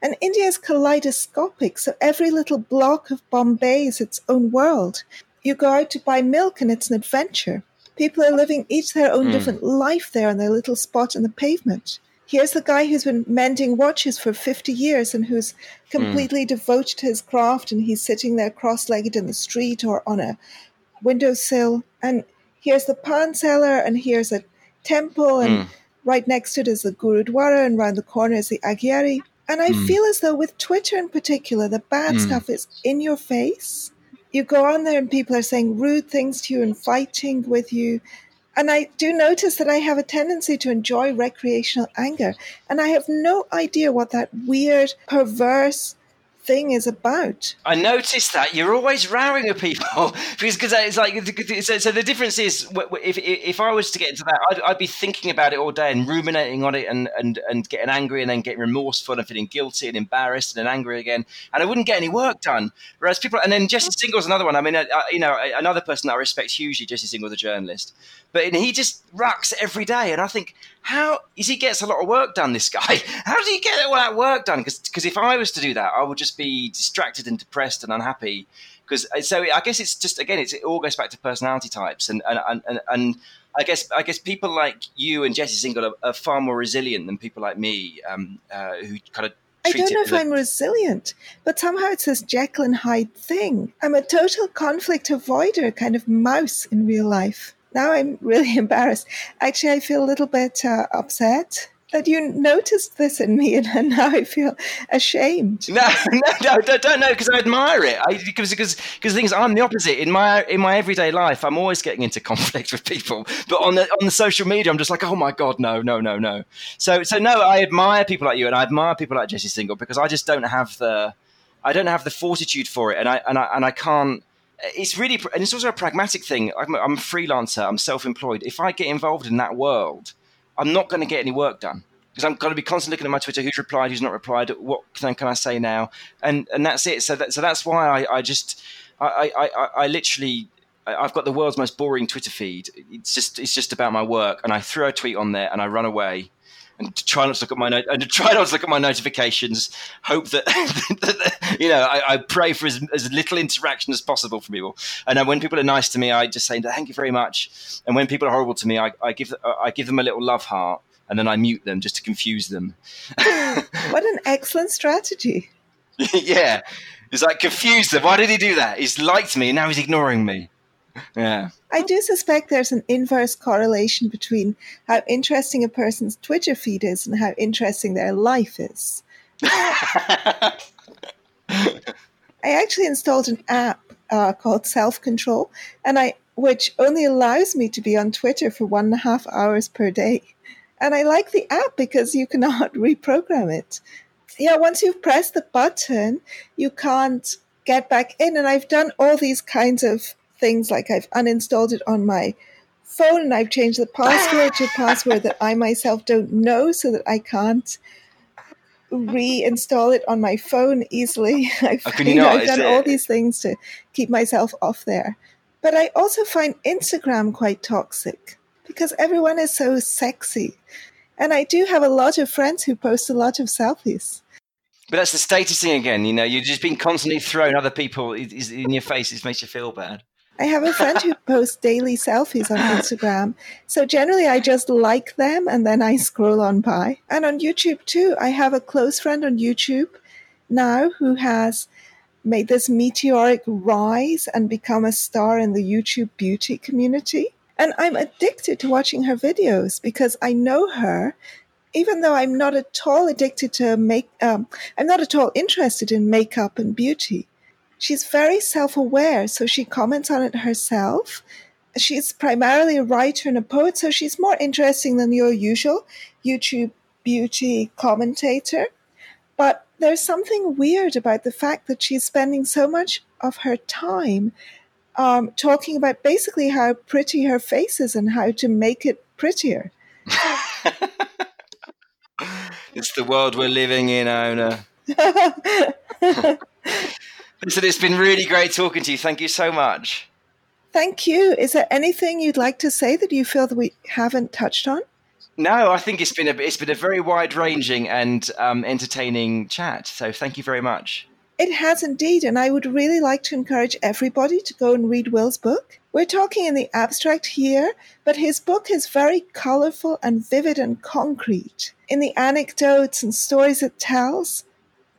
And India is kaleidoscopic, so every little block of Bombay is its own world you go out to buy milk and it's an adventure. People are living each their own mm. different life there in their little spot in the pavement. Here's the guy who's been mending watches for 50 years and who's completely mm. devoted to his craft and he's sitting there cross legged in the street or on a windowsill. And here's the pan seller and here's a temple and mm. right next to it is the Gurudwara and round the corner is the Agyari. And I hmm. feel as though with Twitter in particular, the bad hmm. stuff is in your face you go on there and people are saying rude things to you and fighting with you. And I do notice that I have a tendency to enjoy recreational anger. And I have no idea what that weird, perverse, thing is about. I noticed that you're always rowing at people because cause it's like so, so, the difference is if if I was to get into that, I'd, I'd, be thinking about it all day and ruminating on it and and and getting angry and then getting remorseful and feeling guilty and embarrassed and then angry again, and I wouldn't get any work done. Whereas people, and then Jesse Singal's another one. I mean, I, you know, another person that I respect hugely, Jesse Singal, the journalist, but he just rucks every day, and I think how is he gets a lot of work done? This guy, how does he get all that work done? Because if I was to do that, I would just be distracted and depressed and unhappy. Because uh, so I guess it's just again, it's, it all goes back to personality types, and and and, and I guess I guess people like you and Jesse Singal are, are far more resilient than people like me, um, uh, who kind of I don't know if I'm resilient, but somehow it's this Jekyll and Hyde thing. I'm a total conflict avoider, kind of mouse in real life now I'm really embarrassed. Actually, I feel a little bit uh, upset that you noticed this in me, and now I feel ashamed. No, no, no, don't, know because I admire it. Because because because things I'm the opposite in my in my everyday life. I'm always getting into conflict with people, but on the on the social media, I'm just like, oh my god, no, no, no, no. So so no, I admire people like you, and I admire people like Jesse Singal because I just don't have the I don't have the fortitude for it, and I and I and I can't Uh, it's really and it's also a pragmatic thing I'm, I'm, a freelancer i'm self-employed if i get involved in that world i'm not going to get any work done because I'm going to be constantly looking at my Twitter, who's replied, who's not replied, what can, can I say now, and and that's it. So that, so that's why I, I just I, I, I, I literally I've got the world's most boring Twitter feed. It's just it's just about my work, and I throw a tweet on there and I run away. And try not to look at my no- and try not to look at my notifications. Hope that, that you know I, I, pray for as, as little interaction as possible from people. And when people are nice to me, I just say thank you very much. And when people are horrible to me, I, I give I give them a little love heart and then I mute them just to confuse them. what an excellent strategy! yeah, it's like confuse them. Why did he do that? He's liked me, and now he's ignoring me. Yeah. I do suspect there's an inverse correlation between how interesting a person's Twitter feed is and how interesting their life is. I actually installed an app uh, called Self Control, and I which only allows me to be on Twitter for one and a half hours per day. And I like the app because you cannot reprogram it. Yeah, once you've pressed the button, you can't get back in. And I've done all these kinds of things like I've uninstalled it on my phone and I've changed the password to a password that I myself don't know so that I can't reinstall it on my phone easily. I've, oh, you know, I've done it... all these things to keep myself off there. But I also find Instagram quite toxic because everyone is so sexy. And I do have a lot of friends who post a lot of selfies. But that's the status thing again. You know, you're just being constantly thrown other people in your face. It makes you feel bad. I have a friend who posts daily selfies on Instagram. So generally, I just like them and then I scroll on by. And on YouTube too, I have a close friend on YouTube now who has made this meteoric rise and become a star in the YouTube beauty community. And I'm addicted to watching her videos because I know her even though I'm not at all addicted to make, um, I'm not at all interested in makeup and beauty. She's very self aware, so she comments on it herself. She's primarily a writer and a poet, so she's more interesting than your usual YouTube beauty commentator. But there's something weird about the fact that she's spending so much of her time um, talking about basically how pretty her face is and how to make it prettier. it's the world we're living in, Iona. Listen, it's been really great talking to you. Thank you so much. Thank you. Is there anything you'd like to say that you feel that we haven't touched on? No, I think it's been a it's been a very wide ranging and um, entertaining chat. So thank you very much. It has indeed, and I would really like to encourage everybody to go and read Will's book. We're talking in the abstract here, but his book is very colourful and vivid and concrete. In the anecdotes and stories it tells,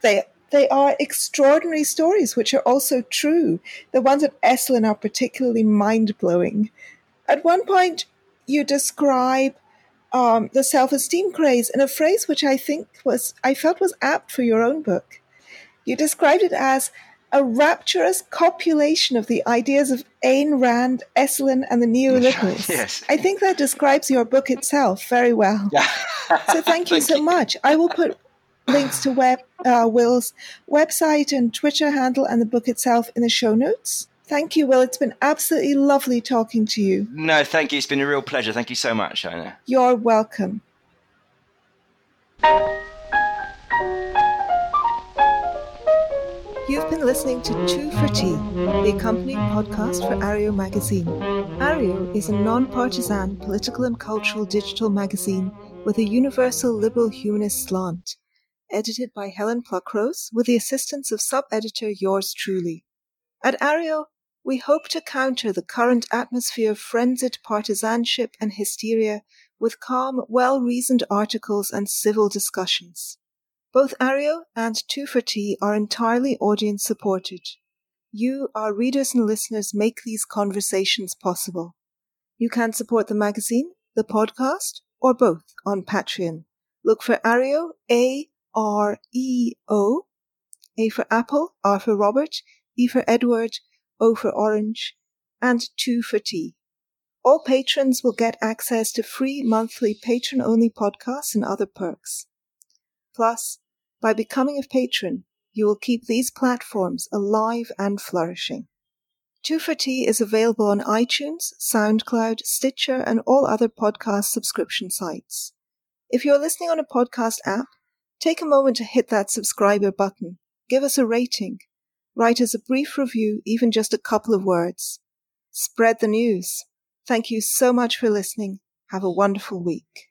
they they are extraordinary stories, which are also true. The ones at Esalen are particularly mind blowing. At one point, you describe um, the self esteem craze in a phrase which I think was, I felt was apt for your own book. You described it as a rapturous copulation of the ideas of Ayn Rand, Esalen, and the neoliberals. yes. I think that describes your book itself very well. Yeah. so thank you thank so you. much. I will put links to web, uh, Will's website and Twitter handle and the book itself in the show notes. Thank you, Will. It's been absolutely lovely talking to you. No, thank you. It's been a real pleasure. Thank you so much, Iona. You're welcome. You've been listening to Two for Tea, the accompanying podcast for Areo magazine. Areo is a non partisan political and cultural digital magazine with a universal liberal humanist slant edited by Helen Pluckrose with the assistance of sub-editor yours truly. At Areo, we hope to counter the current atmosphere of frenzied partisanship and hysteria with calm, well-reasoned articles and civil discussions. Both Areo and Two for Tea are entirely audience supported. You, our readers and listeners, make these conversations possible. You can support the magazine, the podcast, or both on Patreon. Look for Areo, A R E O, A for Apple, R for Robert, E for Edward, O for Orange, and 2 for Tea. All patrons will get access to free monthly patron only podcasts and other perks. Plus, by becoming a patron, you will keep these platforms alive and flourishing. 2 for Tea is available on iTunes, SoundCloud, Stitcher, and all other podcast subscription sites. If you're listening on a podcast app, take a moment to hit that subscriber button. Give us a rating. Write us a brief review, even just a couple of words. Spread the news. Thank you so much for listening. Have a wonderful week.